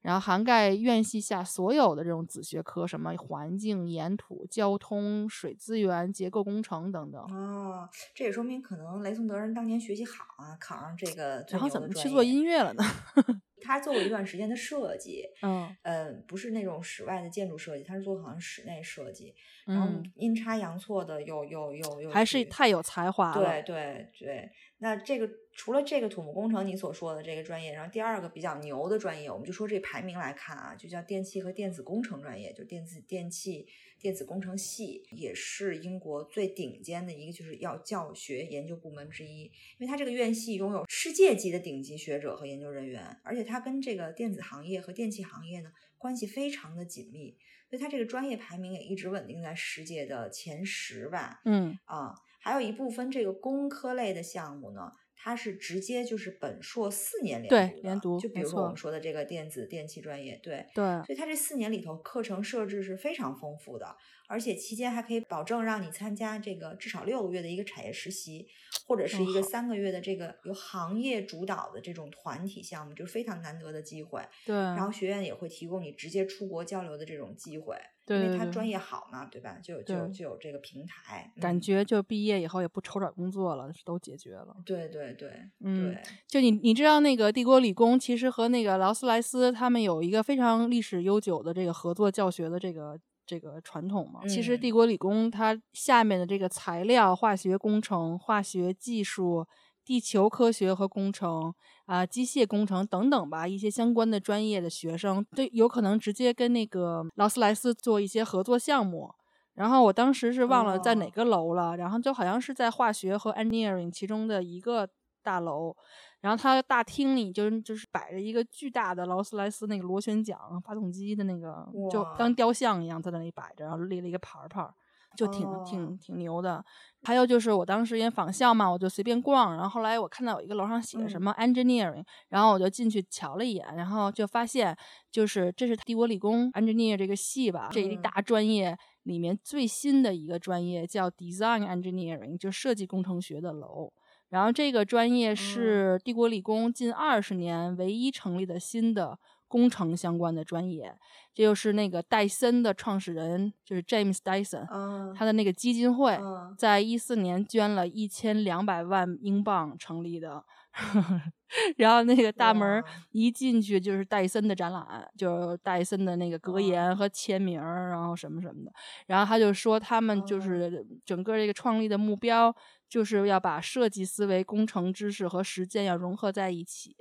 Speaker 1: 然后涵盖院系下所有的这种子学科，什么环境、岩土、交通、水资源、结构工程等等。
Speaker 2: 哦，这也说明可能雷颂德人当年学习好啊，考上这个。
Speaker 1: 然后怎么去做音乐了呢？(laughs)
Speaker 2: 他做过一段时间的设计，
Speaker 1: 嗯，
Speaker 2: 呃，不是那种室外的建筑设计，他是做好像室内设计，然后阴差阳错的又又又又
Speaker 1: 还是太有才华了。
Speaker 2: 对对对，那这个。除了这个土木工程你所说的这个专业，然后第二个比较牛的专业，我们就说这排名来看啊，就叫电气和电子工程专业，就电子电气电子工程系，也是英国最顶尖的一个，就是要教学研究部门之一。因为它这个院系拥有世界级的顶级学者和研究人员，而且它跟这个电子行业和电气行业呢关系非常的紧密，所以它这个专业排名也一直稳定在世界的前十吧。
Speaker 1: 嗯
Speaker 2: 啊，还有一部分这个工科类的项目呢。它是直接就是本硕四年连
Speaker 1: 对
Speaker 2: 读
Speaker 1: 连读，
Speaker 2: 就比如说我们说的这个电子电气专业，对
Speaker 1: 对，
Speaker 2: 所以它这四年里头课程设置是非常丰富的，而且期间还可以保证让你参加这个至少六个月的一个产业实习，或者是一个三个月的这个由行业主导的这种团体项目，就是非常难得的机会。
Speaker 1: 对，
Speaker 2: 然后学院也会提供你直接出国交流的这种机会。
Speaker 1: 对，
Speaker 2: 因为他专业好嘛，对吧？就就就有这个平台，
Speaker 1: 感觉就毕业以后也不愁找工作了，都解决了。
Speaker 2: 对对对，
Speaker 1: 嗯，就你你知道那个帝国理工其实和那个劳斯莱斯他们有一个非常历史悠久的这个合作教学的这个这个传统嘛？其实帝国理工它下面的这个材料、化学工程、化学技术。地球科学和工程啊，机械工程等等吧，一些相关的专业的学生，对，有可能直接跟那个劳斯莱斯做一些合作项目。然后我当时是忘了在哪个楼了，然后就好像是在化学和 engineering 其中的一个大楼，然后它大厅里就就是摆着一个巨大的劳斯莱斯那个螺旋桨发动机的那个，就当雕像一样在那里摆着，然后立了一个牌牌。就挺挺挺牛的，还有就是我当时因为仿效嘛，我就随便逛，然后后来我看到有一个楼上写什么 engineering，然后我就进去瞧了一眼，然后就发现就是这是帝国理工 engineer 这个系吧，这一大专业里面最新的一个专业叫 design engineering，就设计工程学的楼，然后这个专业是帝国理工近二十年唯一成立的新的。工程相关的专业，这就是那个戴森的创始人，就是 James Dyson，他的那个基金会，在一四年捐了一千两百万英镑成立的。(laughs) 然后那个大门一进去就是戴森的展览，就是戴森的那个格言和签名，然后什么什么的。然后他就说，他们就是整个这个创立的目标。就是要把设计思维、工程知识和实践要融合在一起，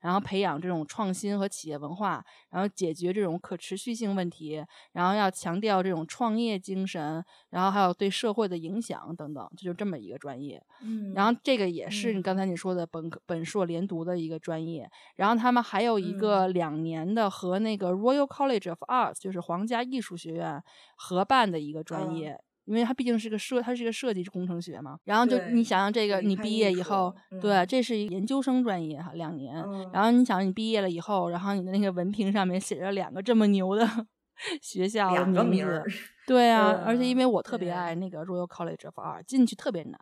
Speaker 1: 然后培养这种创新和企业文化，然后解决这种可持续性问题，然后要强调这种创业精神，然后还有对社会的影响等等，就这么一个专业。
Speaker 2: 嗯，
Speaker 1: 然后这个也是你刚才你说的本科本硕连读的一个专业。然后他们还有一个两年的和那个 Royal College of Arts，就是皇家艺术学院合办的一个专业。因为它毕竟是个设，它是一个设计工程学嘛。然后就你想想这个，你毕业以后，对，这是研究生专业哈，两年。然后你想你毕业了以后，然后你的那个文凭上面写着两个这么牛的 (laughs) 学校的名字，对啊。而且因为我特别爱那个 Royal College of Art，进去特别难，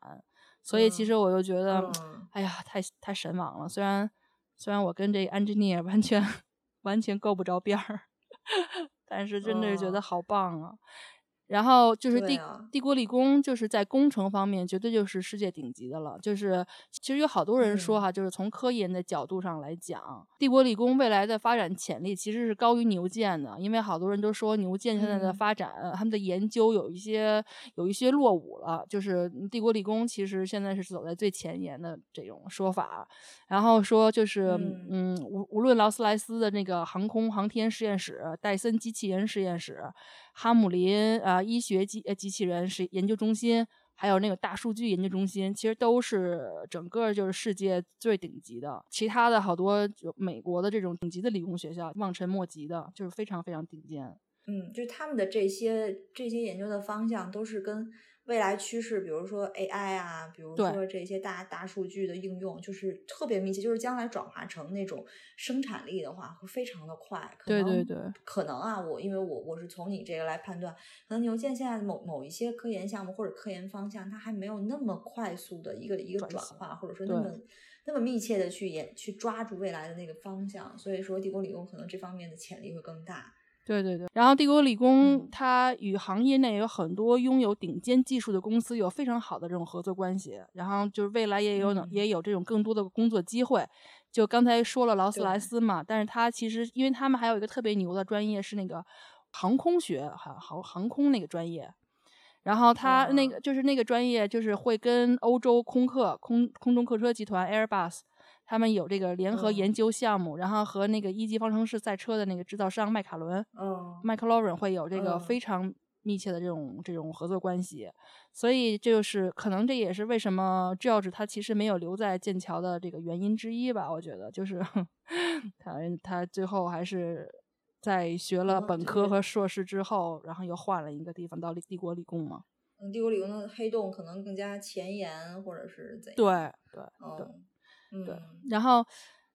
Speaker 1: 所以其实我就觉得，哎呀，太太神往了。虽然虽然我跟这 engineer 完全 (laughs) 完全够不着边儿，(laughs) 但是真的是觉得好棒啊。然后就是帝帝国理工，就是在工程方面绝对就是世界顶级的了。就是其实有好多人说哈，就是从科研的角度上来讲，帝国理工未来的发展潜力其实是高于牛剑的。因为好多人都说牛剑现在的发展，他们的研究有一些有一些落伍了。就是帝国理工其实现在是走在最前沿的这种说法。然后说就是嗯，无无论劳斯莱斯的那个航空航天实验室、戴森机器人实验室。哈姆林啊，医学机呃机器人是研究中心，还有那个大数据研究中心，其实都是整个就是世界最顶级的。其他的好多就美国的这种顶级的理工学校，望尘莫及的，就是非常非常顶尖。
Speaker 2: 嗯，就是他们的这些这些研究的方向都是跟。未来趋势，比如说 AI 啊，比如说这些大大数据的应用，就是特别密切。就是将来转化成那种生产力的话，会非常的快。
Speaker 1: 对对对，
Speaker 2: 可能啊，我因为我我是从你这个来判断，可能牛剑现在某某一些科研项目或者科研方向，它还没有那么快速的一个一个转化，或者说那么那么密切的去研去抓住未来的那个方向。所以说，地沟理工可能这方面的潜力会更大。
Speaker 1: 对对对，然后帝国理工它与行业内有很多拥有顶尖技术的公司有非常好的这种合作关系，然后就是未来也有也有这种更多的工作机会。就刚才说了劳斯莱斯嘛，但是它其实因为他们还有一个特别牛的专业是那个航空学，航航航空那个专业，然后它那个就是那个专业就是会跟欧洲空客空空中客车集团 Airbus。他们有这个联合研究项目，然后和那个一级方程式赛车的那个制造商迈卡伦，
Speaker 2: 嗯，
Speaker 1: 迈克劳伦会有这个非常密切的这种这种合作关系，所以这就是可能这也是为什么 George 他其实没有留在剑桥的这个原因之一吧？我觉得就是 (laughs) 他他最后还是在学了本科和硕士之后，然后又换了一个地方到帝国理工嘛。
Speaker 2: 嗯，帝国理工的黑洞可能更加前沿，或者是怎样？
Speaker 1: 对对对。对，然后。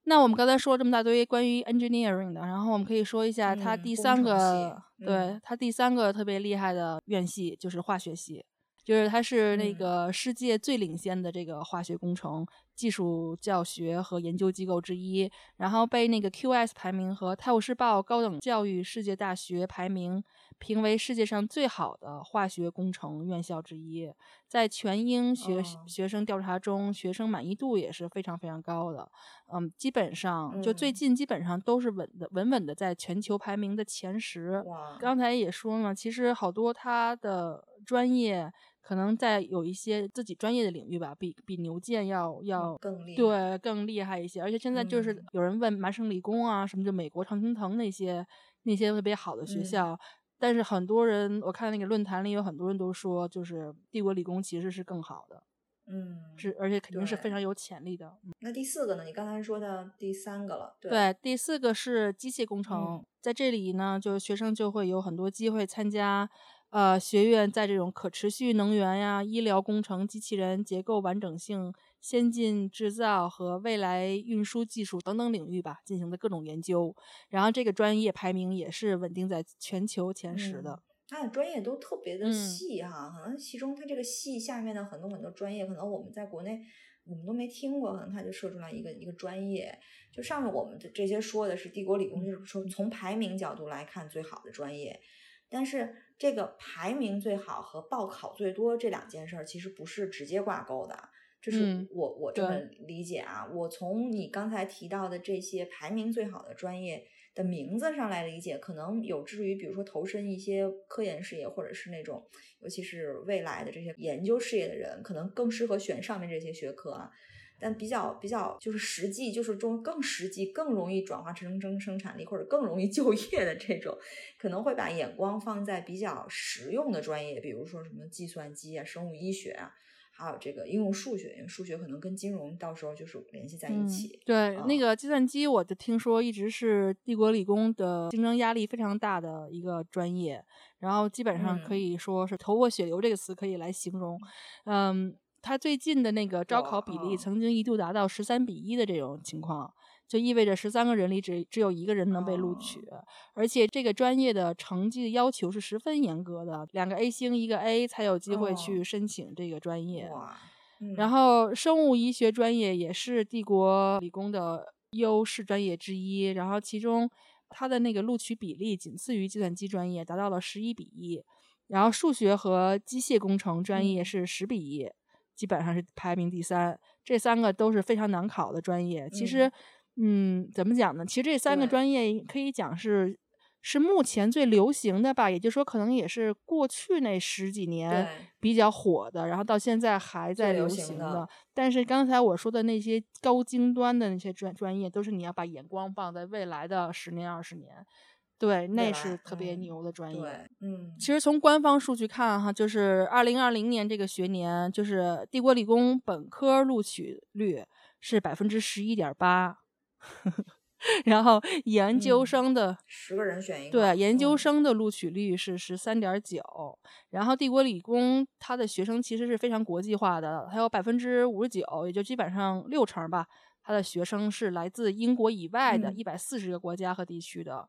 Speaker 1: 那我们刚才说了这么大堆关于 engineering 的，然后我们可以说一下它第三个，对它第三个特别厉害的院系就是化学系，就是它是那个世界最领先的这个化学工程技术教学和研究机构之一，然后被那个 QS 排名和《泰晤士报》高等教育世界大学排名。评为世界上最好的化学工程院校之一，在全英学学生调查中，学生满意度也是非常非常高的。嗯，基本上就最近基本上都是稳的稳稳的在全球排名的前十。刚才也说了，其实好多他的专业可能在有一些自己专业的领域吧，比比牛剑要要
Speaker 2: 更厉害
Speaker 1: 对更厉害一些。而且现在就是有人问麻省理工啊，什么就美国常青藤那些那些特别好的学校。但是很多人，我看那个论坛里有很多人都说，就是帝国理工其实是更好的，
Speaker 2: 嗯，
Speaker 1: 是而且肯定是非常有潜力的。
Speaker 2: 那第四个呢？你刚才说的第三个了，
Speaker 1: 对，第四个是机械工程，在这里呢，就学生就会有很多机会参加。呃，学院在这种可持续能源呀、医疗工程、机器人结构完整性、先进制造和未来运输技术等等领域吧，进行的各种研究。然后这个专业排名也是稳定在全球前十的。
Speaker 2: 它的专业都特别的细哈，可能其中它这个系下面的很多很多专业，可能我们在国内我们都没听过，可能它就设出来一个一个专业。就上面我们的这些说的是帝国理工，就是说从排名角度来看最好的专业，但是。这个排名最好和报考最多这两件事儿其实不是直接挂钩的，这是我我这么理解啊。我从你刚才提到的这些排名最好的专业的名字上来理解，可能有志于比如说投身一些科研事业，或者是那种尤其是未来的这些研究事业的人，可能更适合选上面这些学科啊。但比较比较就是实际，就是中更实际、更容易转化成生生产力或者更容易 (laughs) 就业的这种，可能会把眼光放在比较实用的专业，比如说什么计算机啊、生物医学啊，还有这个应用数学，因为数学可能跟金融到时候就是联系在一起。
Speaker 1: 对，那个计算机，我就听说一直是帝国理工的竞争压力非常大的一个专业，然后基本上可以说是头破血流这个词可以来形容，嗯。他最近的那个招考比例曾经一度达到十三比一的这种情况，就意味着十三个人里只只有一个人能被录取，而且这个专业的成绩要求是十分严格的，两个 A 星一个 A 才有机会去申请这个专业。然后生物医学专业也是帝国理工的优势专业之一，然后其中它的那个录取比例仅次于计算机专业，达到了十一比一，然后数学和机械工程专业是十比一。基本上是排名第三，这三个都是非常难考的专业。其实，嗯，怎么讲呢？其实这三个专业可以讲是是目前最流行的吧。也就是说，可能也是过去那十几年比较火的，然后到现在还在流行的。但是刚才我说的那些高精端的那些专专业，都是你要把眼光放在未来的十年、二十年。对，那是特别牛的专业。
Speaker 2: 嗯，
Speaker 1: 其实从官方数据看，哈，就是二零二零年这个学年，就是帝国理工本科录取率是百分之十一点八，(laughs) 然后研究生的
Speaker 2: 十个人选一个，
Speaker 1: 对，研究生的录取率是十三点九。然后帝国理工它的学生其实是非常国际化的，还有百分之五十九，也就基本上六成吧，他的学生是来自英国以外的一百四十个国家和地区的。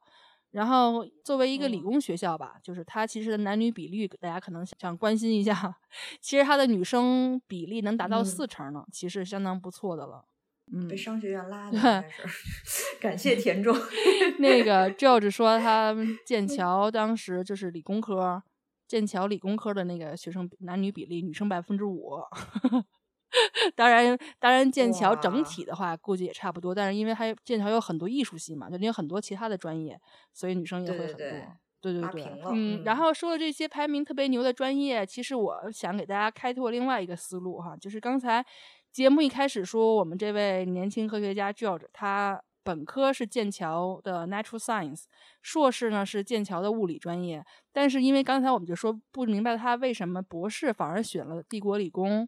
Speaker 1: 然后作为一个理工学校吧，就是它其实的男女比例，大家可能想关心一下。(laughs) 其实它的女生比例能达到四成呢，其实相当不错的了。嗯，
Speaker 2: 被商学院拉 (laughs) 的，感谢田中。(laughs)
Speaker 1: 那个 George 说，他剑桥当时就是理工科，剑桥理工科的那个学生男女比例，女生百分之五。当然，当然，剑桥整体的话估计也差不多。但是因为它剑桥有很多艺术系嘛，就有很多其他的专业，所以女生也会很多。对对对，嗯。然后说了这些排名特别牛的专业，其实我想给大家开拓另外一个思路哈，就是刚才节目一开始说我们这位年轻科学家 George，他本科是剑桥的 Natural Science，硕士呢是剑桥的物理专业。但是因为刚才我们就说不明白他为什么博士反而选了帝国理工。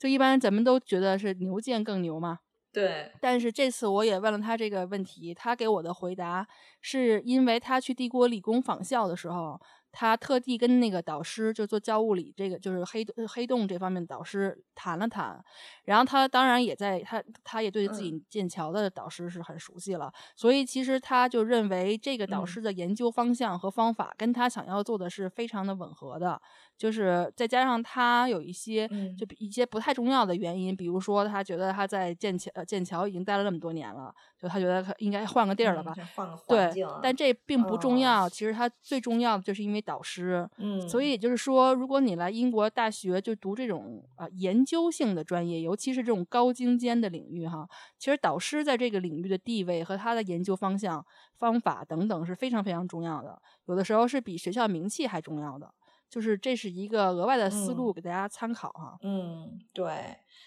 Speaker 1: 就一般咱们都觉得是牛剑更牛嘛，
Speaker 2: 对。
Speaker 1: 但是这次我也问了他这个问题，他给我的回答是因为他去帝国理工访校的时候，他特地跟那个导师，就做教物理这个，就是黑黑洞这方面的导师谈了谈，然后他当然也在他，他也对自己剑桥的导师是很熟悉了，所以其实他就认为这个导师的研究方向和方法跟他想要做的是非常的吻合的。就是再加上他有一些，就一些不太重要的原因，比如说他觉得他在剑桥剑桥已经待了那么多年了，就他觉得应该换个地儿了吧？
Speaker 2: 换个
Speaker 1: 环境。对，但这并不重要。其实他最重要的就是因为导师。嗯。所以也就是说，如果你来英国大学就读这种啊研究性的专业，尤其是这种高精尖的领域哈，其实导师在这个领域的地位和他的研究方向、方法等等是非常非常重要的，有的时候是比学校名气还重要的。就是这是一个额外的思路，给大家参考哈。
Speaker 2: 嗯，对。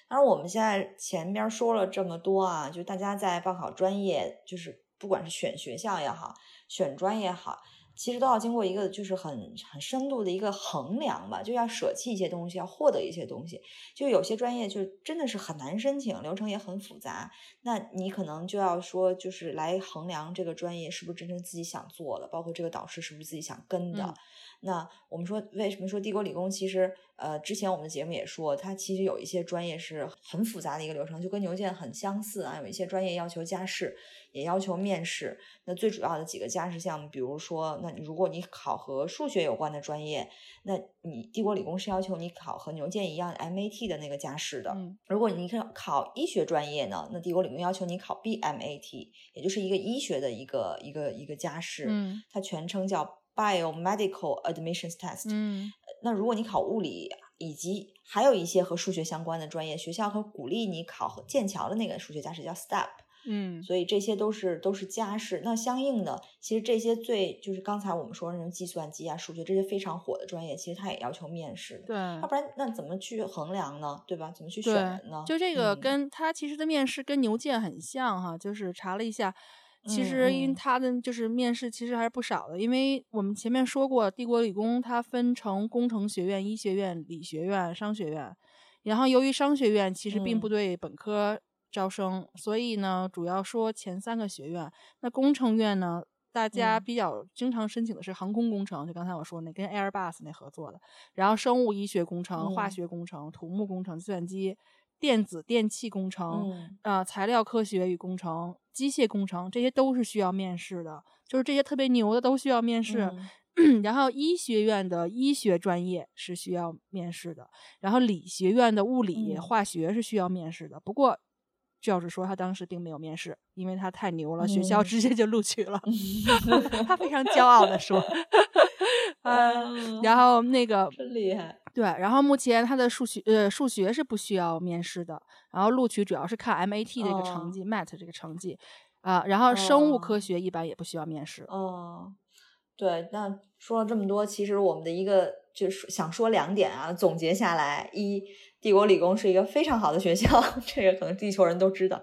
Speaker 2: 当然，我们现在前边说了这么多啊，就大家在报考专业，就是不管是选学校也好，选专业也好。其实都要经过一个就是很很深度的一个衡量吧，就要舍弃一些东西，要获得一些东西。就有些专业就真的是很难申请，流程也很复杂。那你可能就要说，就是来衡量这个专业是不是真正自己想做的，包括这个导师是不是自己想跟的。那我们说，为什么说帝国理工其实？呃，之前我们的节目也说，它其实有一些专业是很复杂的一个流程，就跟牛剑很相似啊。有一些专业要求加试，也要求面试。那最主要的几个加试项目，比如说，那如果你考和数学有关的专业，那你帝国理工是要求你考和牛剑一样 MAT 的那个加试的。如果你考考医学专业呢，那帝国理工要求你考 BMAT，也就是一个医学的一个一个一个加试。嗯，它全称叫 Biomedical Admissions Test。
Speaker 1: 嗯。
Speaker 2: 那如果你考物理，以及还有一些和数学相关的专业，学校会鼓励你考剑桥的那个数学加试叫 STEP，
Speaker 1: 嗯，
Speaker 2: 所以这些都是都是家事。那相应的，其实这些最就是刚才我们说那种计算机啊、数学这些非常火的专业，其实它也要求面试的。
Speaker 1: 对，
Speaker 2: 要不然那怎么去衡量呢？对吧？怎么去选人呢？
Speaker 1: 就这个跟他其实的面试跟牛剑很像哈，就是查了一下。其实，因为他的就是面试，其实还是不少的。因为我们前面说过，帝国理工它分成工程学院、医学院、理学院、商学院。然后，由于商学院其实并不对本科招生，所以呢，主要说前三个学院。那工程院呢，大家比较经常申请的是航空工程，就刚才我说那跟 Airbus 那合作的。然后，生物医学工程、化学工程、土木工程、计算机。电子电气工程，呃，材料科学与工程、机械工程，这些都是需要面试的。就是这些特别牛的都需要面试。然后医学院的医学专业是需要面试的。然后理学院的物理、化学是需要面试的。不过教授说他当时并没有面试，因为他太牛了，学校直接就录取了。(laughs) 他非常骄傲的说。(laughs) 嗯，然后那个
Speaker 2: 真厉害。
Speaker 1: 对，然后目前他的数学呃数学是不需要面试的，然后录取主要是看 MAT 这个成绩，MAT 这个成绩啊，然后生物科学一般也不需要面试。
Speaker 2: 哦，对，那说了这么多，其实我们的一个就是想说两点啊，总结下来：一，帝国理工是一个非常好的学校，(laughs) 这个可能地球人都知道；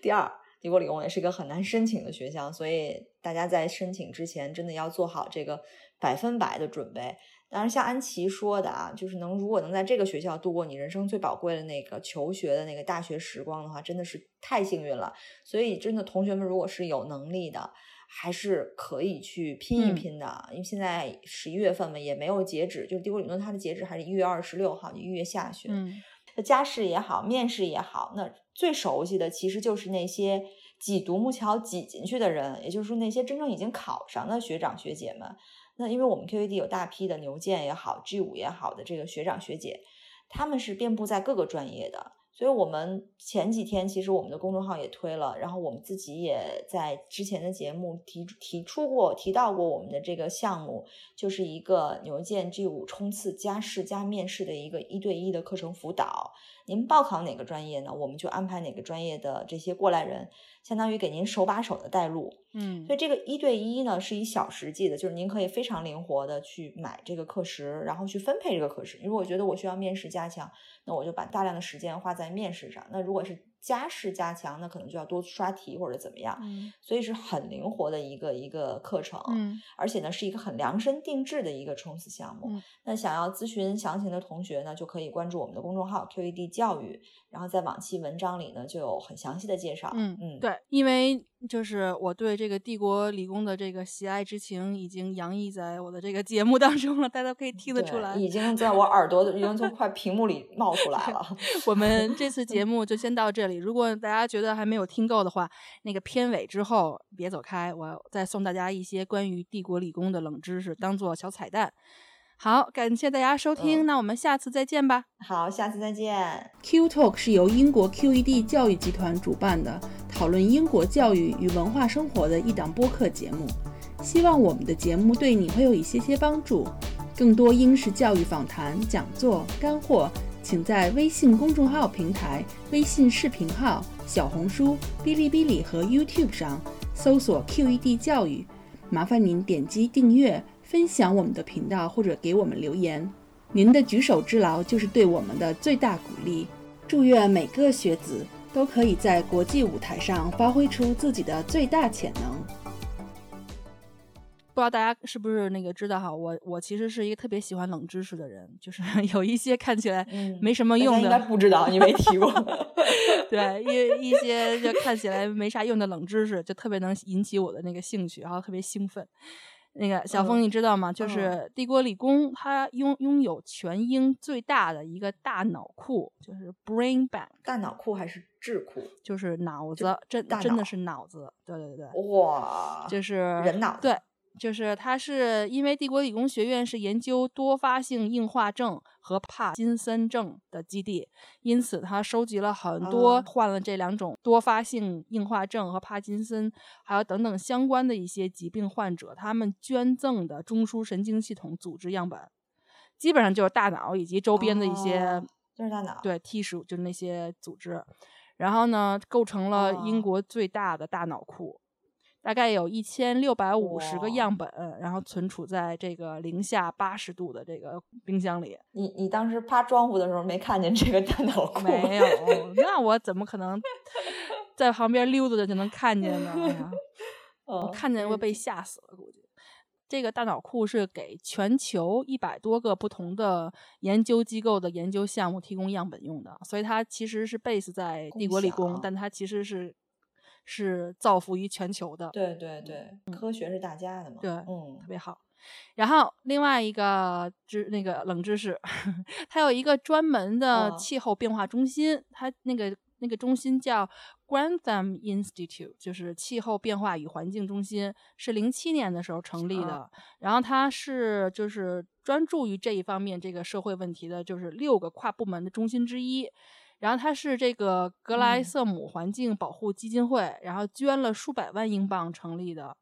Speaker 2: 第二，帝国理工也是一个很难申请的学校，所以大家在申请之前真的要做好这个百分百的准备。当然，像安琪说的啊，就是能如果能在这个学校度过你人生最宝贵的那个求学的那个大学时光的话，真的是太幸运了。所以，真的同学们如果是有能力的，还是可以去拼一拼的。因为现在十一月份嘛，也没有截止，就是帝国理论它的截止还是一月二十六号，一月下旬。那加试也好，面试也好，那最熟悉的其实就是那些挤独木桥挤进去的人，也就是说那些真正已经考上的学长学姐们。那因为我们 QED 有大批的牛剑也好，G 五也好的这个学长学姐，他们是遍布在各个专业的，所以我们前几天其实我们的公众号也推了，然后我们自己也在之前的节目提提出过提到过我们的这个项目，就是一个牛剑 G 五冲刺加试加面试的一个一对一的课程辅导。您报考哪个专业呢？我们就安排哪个专业的这些过来人。相当于给您手把手的带路，
Speaker 1: 嗯，
Speaker 2: 所以这个一对一呢是以小时计的，就是您可以非常灵活的去买这个课时，然后去分配这个课时。如果我觉得我需要面试加强，那我就把大量的时间花在面试上。那如果是加试加强，那可能就要多刷题或者怎么样。
Speaker 1: 嗯，
Speaker 2: 所以是很灵活的一个一个课程，
Speaker 1: 嗯，
Speaker 2: 而且呢是一个很量身定制的一个冲刺项目。那想要咨询详情的同学呢，就可以关注我们的公众号 QED 教育。然后在往期文章里呢，就有很详细的介绍。
Speaker 1: 嗯嗯，对，因为就是我对这个帝国理工的这个喜爱之情已经洋溢在我的这个节目当中了，大家可以听得出来，
Speaker 2: 已经在我耳朵已经从快屏幕里冒出来了。(laughs)
Speaker 1: 我们这次节目就先到这里，如果大家觉得还没有听够的话，那个片尾之后别走开，我再送大家一些关于帝国理工的冷知识，当做小彩蛋。好，感谢大家收听，那我们下次再见吧。
Speaker 2: 好，下次再见。
Speaker 1: Q Talk 是由英国 QED 教育集团主办的，讨论英国教育与文化生活的一档播客节目。希望我们的节目对你会有一些些帮助。更多英式教育访谈、讲座、干货，请在微信公众号平台、微信视频号、小红书、哔哩哔哩和 YouTube 上搜索 QED 教育。麻烦您点击订阅。分享我们的频道或者给我们留言，您的举手之劳就是对我们的最大鼓励。祝愿每个学子都可以在国际舞台上发挥出自己的最大潜能。不知道大家是不是那个知道哈？我我其实是一个特别喜欢冷知识的人，(laughs) 就是 (laughs) 有一些看起来没什么用的，应
Speaker 2: 该不知道你没提过。(laughs)
Speaker 1: 对，一一些就看起来没啥用的冷知识，就特别能引起我的那个兴趣，然后特别兴奋。那个小峰，你知道吗？就是帝国理工，它拥拥有全英最大的一个大脑库，就是 brain bank。
Speaker 2: 大脑库还是智库？
Speaker 1: 就是脑子，真真的是脑子。对对对。
Speaker 2: 哇。
Speaker 1: 就是
Speaker 2: 人脑。
Speaker 1: 对。就是他是因为帝国理工学院是研究多发性硬化症和帕金森症的基地，因此他收集了很多患了这两种多发性硬化症和帕金森，还有等等相关的一些疾病患者，他们捐赠的中枢神经系统组织样本，基本上就是大脑以及周边的一些，
Speaker 2: 就是大脑，
Speaker 1: 对，tissue 就是那些组织，然后呢，构成了英国最大的大脑库。大概有一千六百五十个样本，然后存储在这个零下八十度的这个冰箱里。
Speaker 2: 你你当时趴窗户的时候没看见这个大脑库？
Speaker 1: 没有，那我怎么可能在旁边溜达着就能看见呢？(laughs) 我看见会被吓死了，估计。这个大脑库是给全球一百多个不同的研究机构的研究项目提供样本用的，所以它其实是 base 在帝国理工，但它其实是。是造福于全球的，
Speaker 2: 对对对，科学是大家的嘛，
Speaker 1: 对，
Speaker 2: 嗯，
Speaker 1: 特别好。然后另外一个知那个冷知识，(laughs) 它有一个专门的气候变化中心，它那个那个中心叫 Grantham Institute，就是气候变化与环境中心，是零七年的时候成立的。然后它是就是专注于这一方面这个社会问题的，就是六个跨部门的中心之一。然后它是这个格莱瑟姆环境保护基金会，然后捐了数百万英镑成立的。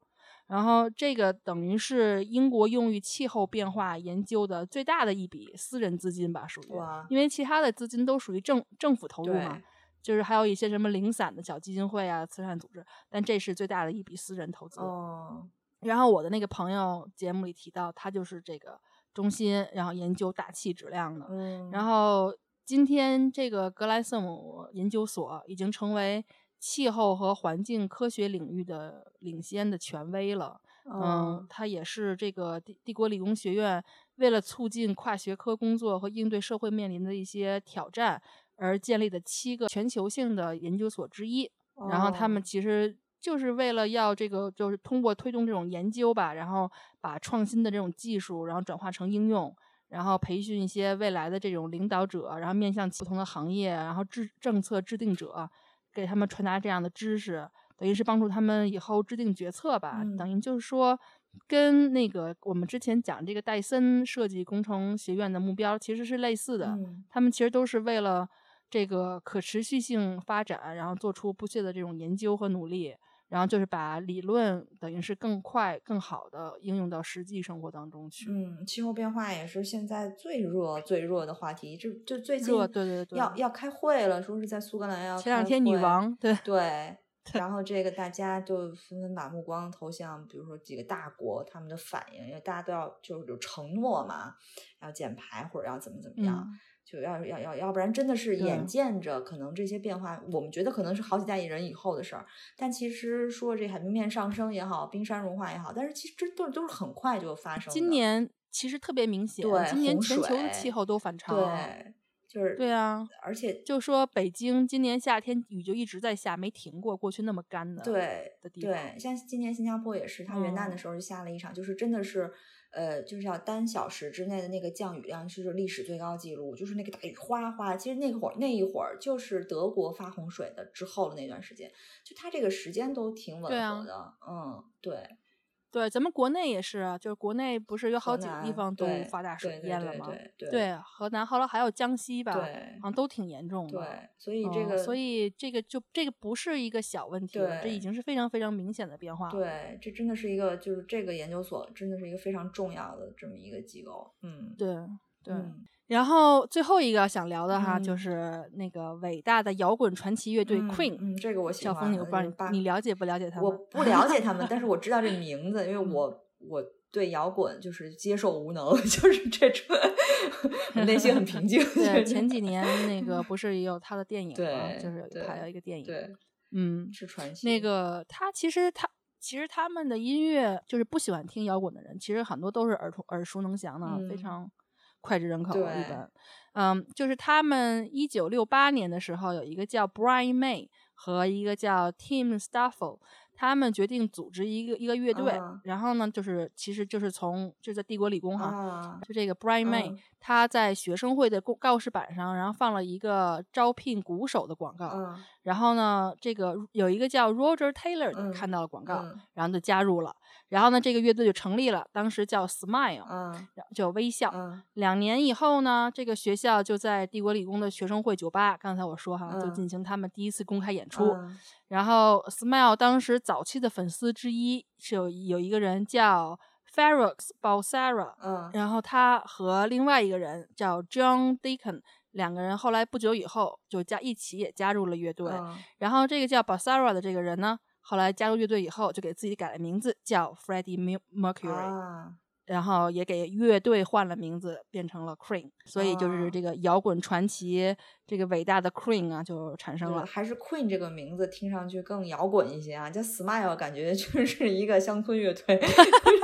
Speaker 1: 然后这个等于是英国用于气候变化研究的最大的一笔私人资金吧，属于。因为其他的资金都属于政政府投入嘛，就是还有一些什么零散的小基金会啊、慈善组织，但这是最大的一笔私人投资。
Speaker 2: 哦。
Speaker 1: 然后我的那个朋友节目里提到，他就是这个中心，然后研究大气质量的。
Speaker 2: 嗯。
Speaker 1: 然后。今天，这个格莱瑟姆研究所已经成为气候和环境科学领域的领先的权威了。嗯，它也是这个帝帝国理工学院为了促进跨学科工作和应对社会面临的一些挑战而建立的七个全球性的研究所之一。然后他们其实就是为了要这个，就是通过推动这种研究吧，然后把创新的这种技术，然后转化成应用。然后培训一些未来的这种领导者，然后面向不同的行业，然后制政策制定者，给他们传达这样的知识，等于是帮助他们以后制定决策吧。等于就是说，跟那个我们之前讲这个戴森设计工程学院的目标其实是类似的。他们其实都是为了这个可持续性发展，然后做出不懈的这种研究和努力。然后就是把理论等于是更快、更好的应用到实际生活当中去。
Speaker 2: 嗯，气候变化也是现在最热、最热的话题。就就最近
Speaker 1: 对对对，
Speaker 2: 要要开会了，说是在苏格兰要
Speaker 1: 前两天女王对
Speaker 2: 对，(laughs) 然后这个大家就纷纷把目光投向，比如说几个大国他们的反应，因为大家都要就是有承诺嘛，要减排或者要怎么怎么样。就要要要，要不然真的是眼见着可能这些变化，我们觉得可能是好几代人以后的事儿。但其实说这海平面上升也好，冰山融化也好，但是其实这都都是很快就发生。
Speaker 1: 今年其实特别明显，
Speaker 2: 对，
Speaker 1: 今年全球的气候都反常。
Speaker 2: 对，就是
Speaker 1: 对啊，
Speaker 2: 而且
Speaker 1: 就说北京今年夏天雨就一直在下，没停过，过去那么干的
Speaker 2: 对
Speaker 1: 的地方，
Speaker 2: 对，像今年新加坡也是，它元旦的
Speaker 1: 嗯
Speaker 2: 时候就下了一场，就是真的是，呃，就是要单小时之内的那个降雨量是历史最高记录，就是那个大雨哗哗。其实那会儿那一会儿就是德国发洪水的之后的那段时间，就它这个时间都挺吻合的。嗯，对，
Speaker 1: 对，咱们国内也是啊，就是国内不是有好几个地方都发大水淹了吗？
Speaker 2: 对
Speaker 1: 河南后来还有江西吧，好像都挺严重的。
Speaker 2: 对，所以这
Speaker 1: 嗯
Speaker 2: 个，
Speaker 1: 所以这个就这个不是一个小问题了，这已经是非常非常明显的变化了。
Speaker 2: 对，这真的是一个，就是这个研究所真的是一个非常重要的这么一个机构。嗯，
Speaker 1: 对对。
Speaker 2: 嗯
Speaker 1: 然后最后一个想聊的哈，就
Speaker 2: 嗯
Speaker 1: 是那个伟大的摇滚传奇乐队
Speaker 2: 嗯
Speaker 1: Queen。
Speaker 2: 嗯，这个我喜欢。
Speaker 1: 小峰，你我不知道你你了解不了解他们？
Speaker 2: 我不了解他们，但是我知道这名字，因为
Speaker 1: 嗯
Speaker 2: 我我对摇滚就是接受无能，(laughs) 就是这种，内心很平静。(laughs)
Speaker 1: 对，前几 (laughs) 年那个不是也有他的电影吗？就是
Speaker 2: 对
Speaker 1: 拍了一个电影。
Speaker 2: 对，
Speaker 1: 嗯，
Speaker 2: 是传奇。
Speaker 1: 那个他其实他其实他们的音乐就是不喜欢听摇滚的人，其实很多都是耳熟耳熟能详的，非
Speaker 2: 嗯
Speaker 1: 常脍炙人口。
Speaker 2: 的
Speaker 1: 一本，嗯，就是他们一九六八年的时候有一个叫 Brian May 和一个叫 Tim Staffel。他们决定组织一个一个乐队，
Speaker 2: 啊
Speaker 1: 然后呢，就是其实就是从就在帝国理工哈，
Speaker 2: 啊，
Speaker 1: 就这个 Brian May，、
Speaker 2: 嗯
Speaker 1: 他在学生会的公告示板上，然后放了一个招聘鼓手的广告。
Speaker 2: 嗯
Speaker 1: 然后呢，这个有一个叫 Roger Taylor 的
Speaker 2: 嗯
Speaker 1: 看到了广告，
Speaker 2: 嗯
Speaker 1: 然后就加入了。然后呢，这个乐队就成立了，当时叫 Smile，、
Speaker 2: 嗯
Speaker 1: 叫微笑。
Speaker 2: 嗯
Speaker 1: 两年以后呢，这个学校就在帝国理工的学生会酒吧，刚才我说哈，就
Speaker 2: 嗯
Speaker 1: 进行他们第一次公开演出。
Speaker 2: 嗯
Speaker 1: 然后 Smile 当时早期的粉丝之一是有有一个人叫 Ferox Balsara，
Speaker 2: 嗯
Speaker 1: 然后他和另外一个人叫 John Deacon，两个人后来不久以后就加一起也加入了乐队。
Speaker 2: 嗯
Speaker 1: 然后这个叫 Balsara 的这个人呢，后来加入乐队以后就给自己改了名字，叫 Freddie Mer- Mercury，、
Speaker 2: 啊，
Speaker 1: 然后也给乐队换了名字，变成了 Queen。所以就是
Speaker 2: 哦
Speaker 1: 这个摇滚传奇，这个伟大的 Queen 啊，就产生了。
Speaker 2: 还是 Queen 这个名字听上去更摇滚一些啊，叫 Smile 感觉就是一个乡村乐队。(laughs)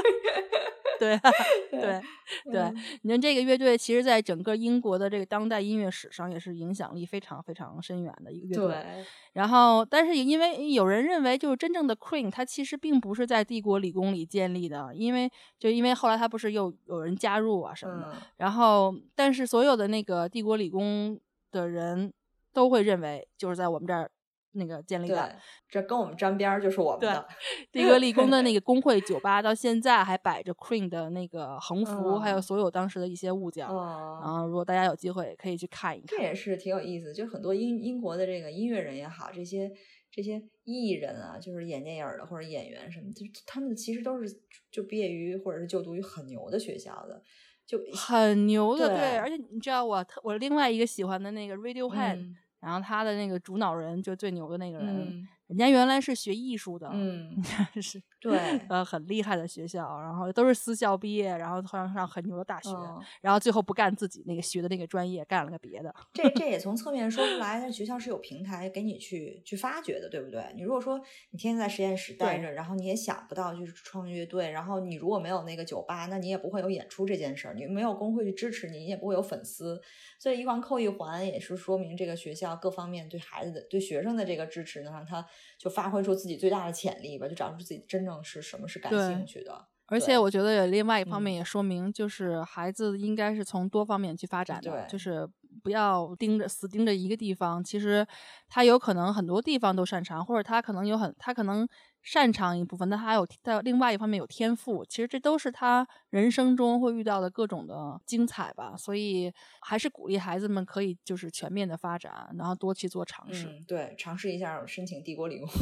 Speaker 2: (laughs) (laughs)
Speaker 1: 对对对
Speaker 2: 嗯，
Speaker 1: 你看这个乐队，其实在整个英国的这个当代音乐史上，也是影响力非常非常深远的一个乐队。然后，但是也因为有人认为，就是真正的 Queen，它其实并不是在帝国理工里建立的，因为就因为后来它不是又有人加入啊什么的。
Speaker 2: 嗯
Speaker 1: 然后，但是所有的那个帝国理工的人都会认为，就是在我们这儿那个建立的。
Speaker 2: 这跟我们沾边儿就是我们
Speaker 1: 对
Speaker 2: 的。
Speaker 1: 帝国理工的那个 (laughs) 工会酒吧到现在还摆着 Queen 的那个横幅，还有
Speaker 2: 嗯
Speaker 1: 所有当时的一些物件。然
Speaker 2: 嗯，
Speaker 1: 后，如果大家有机会可以去看一看。
Speaker 2: 这也是挺有意思，就很多英英国的这个音乐人也好，这些这些艺人啊，就是演电影儿的或者演员什么，就他们其实都是就毕业于或者是就读于很牛的学校的，就
Speaker 1: 很牛的，
Speaker 2: 对
Speaker 1: 而且你知道我特我另外一个喜欢的那个 Radiohead，、
Speaker 2: 嗯
Speaker 1: 然后他的那个主脑人就最牛的那个人，人家原来是学艺术的，
Speaker 2: 嗯，(laughs)
Speaker 1: 是
Speaker 2: 对，
Speaker 1: 呃很厉害的学校，然后都是私校毕业，然后后来上很牛的大学，
Speaker 2: 嗯
Speaker 1: 然后最后不干自己那个学的那个专业，干了个别的。
Speaker 2: 这这也从侧面说出来，(laughs) 那学校是有平台给你去去发掘的，对不对？你如果说你天天在实验室待着，然后你也想不到就是创乐队，然后你如果没有那个酒吧，那你也不会有演出这件事儿，你没有工会去支持你，你也不会有粉丝。所以一环扣一环，也是说明这个学校各方面对孩子的、对学生的这个支持，能让他就发挥出自己最大的潜力吧，就找出自己真正是什么是感兴趣的。
Speaker 1: 而且我觉得有另外一方
Speaker 2: 嗯
Speaker 1: 面也说明，就是孩子应该是从多方面去发展的，
Speaker 2: 对
Speaker 1: 就是不要盯着死盯着一个地方。其实他有可能很多地方都擅长，或者他可能有很他可能擅长一部分，但他还有在另外一方面有天赋。其实这都是他人生中会遇到的各种的精彩吧。所以还是鼓励孩子们可以就是全面的发展，然后多去做尝试。
Speaker 2: 嗯，对，尝试一下申请帝国理工。(laughs)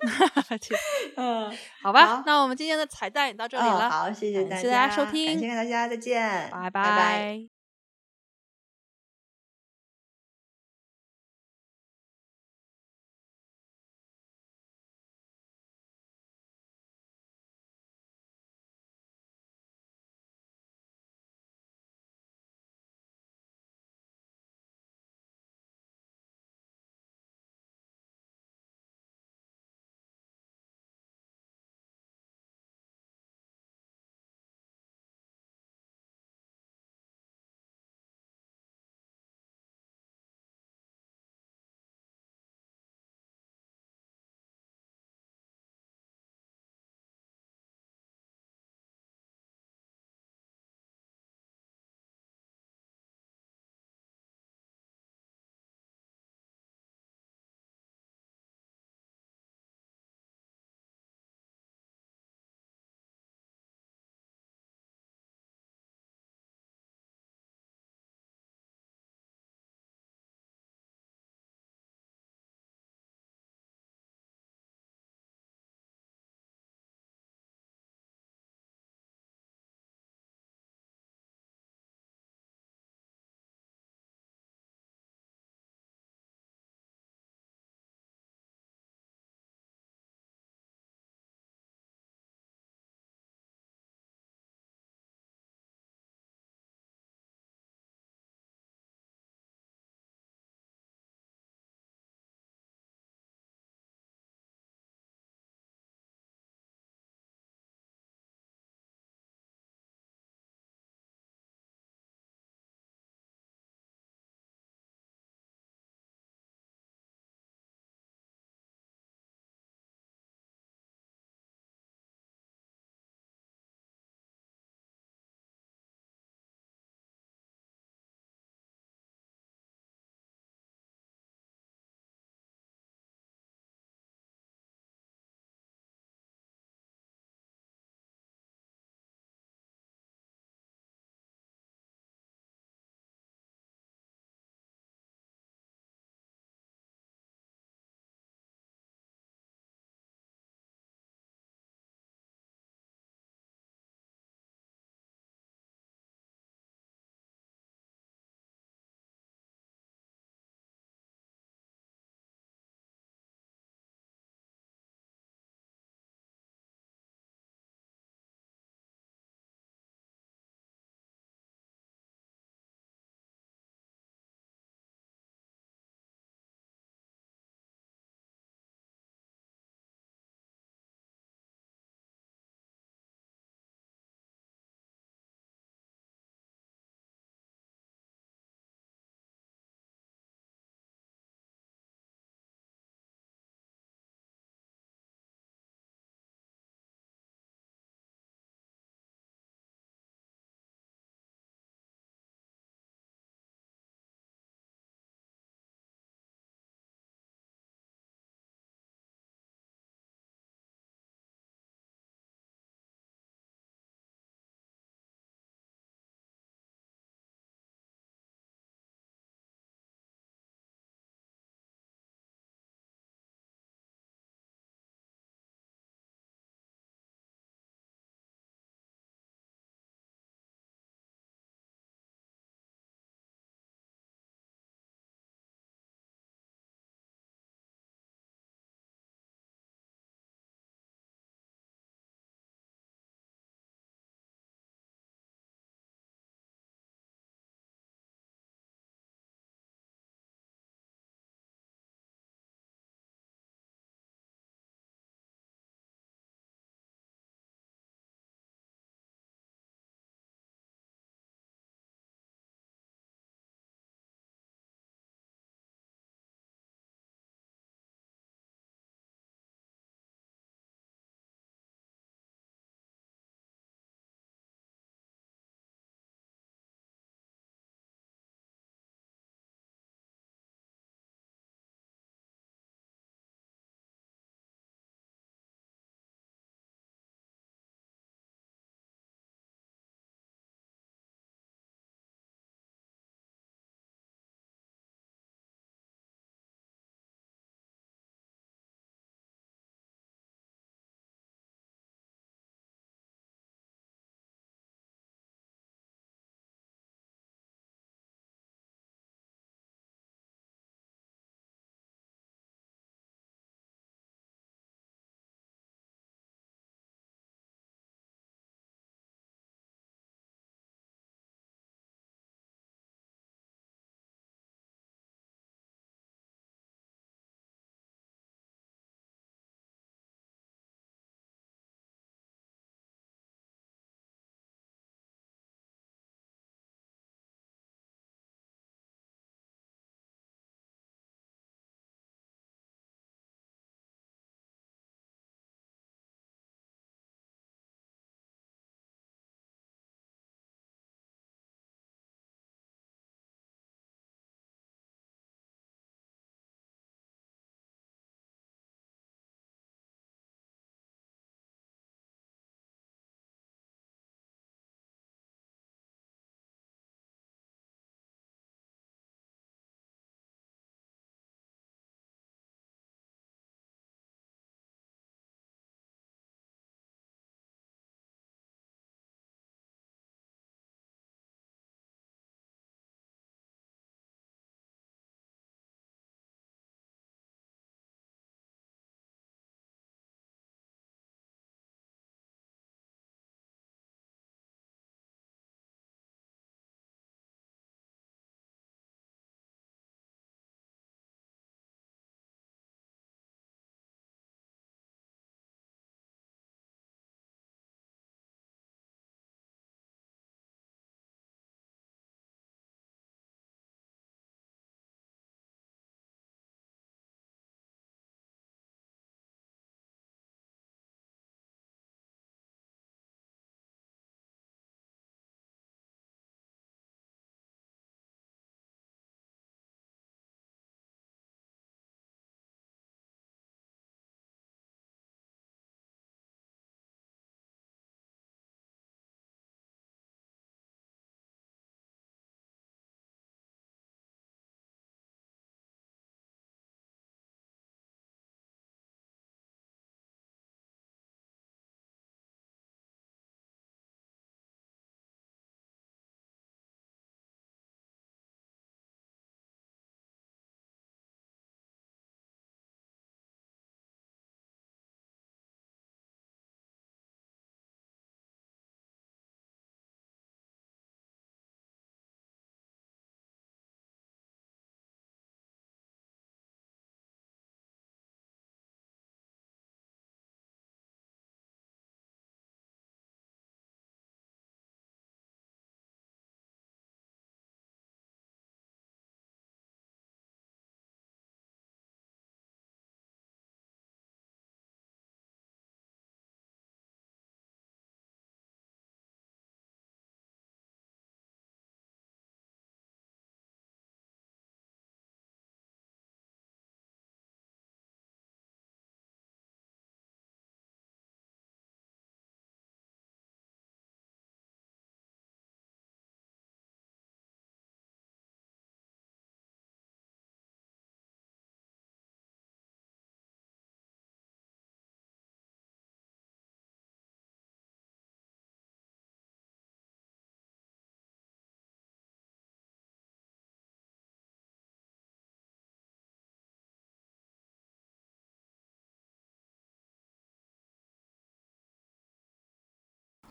Speaker 2: (laughs)
Speaker 1: 这
Speaker 2: 嗯，
Speaker 1: 好吧，
Speaker 2: 好
Speaker 1: 那我们今天的彩蛋也到这里
Speaker 2: 嗯
Speaker 1: 了，
Speaker 2: 好，谢谢大家，
Speaker 1: 感谢大家收听
Speaker 2: 感谢大家，再见，
Speaker 1: 拜
Speaker 2: 拜
Speaker 1: 拜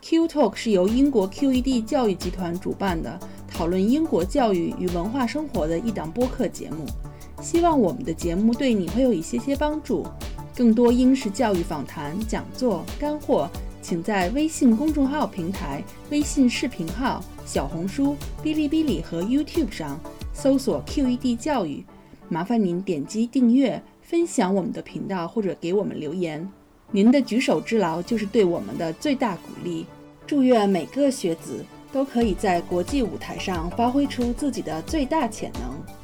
Speaker 3: Q Talk 是由英国 QED 教育集团主办的，讨论英国教育与文化生活的一档播客节目。希望我们的节目对你会有一些些帮助。更多英式教育访谈、讲座、干货，请在微信公众号平台、微信视频号、小红书、哔哩哔哩和 YouTube 上搜索 QED 教育。麻烦您点击订阅、分享我们的频道，或者给我们留言。您的举手之劳就是对我们的最大鼓励。祝愿每个学子都可以在国际舞台上发挥出自己的最大潜能。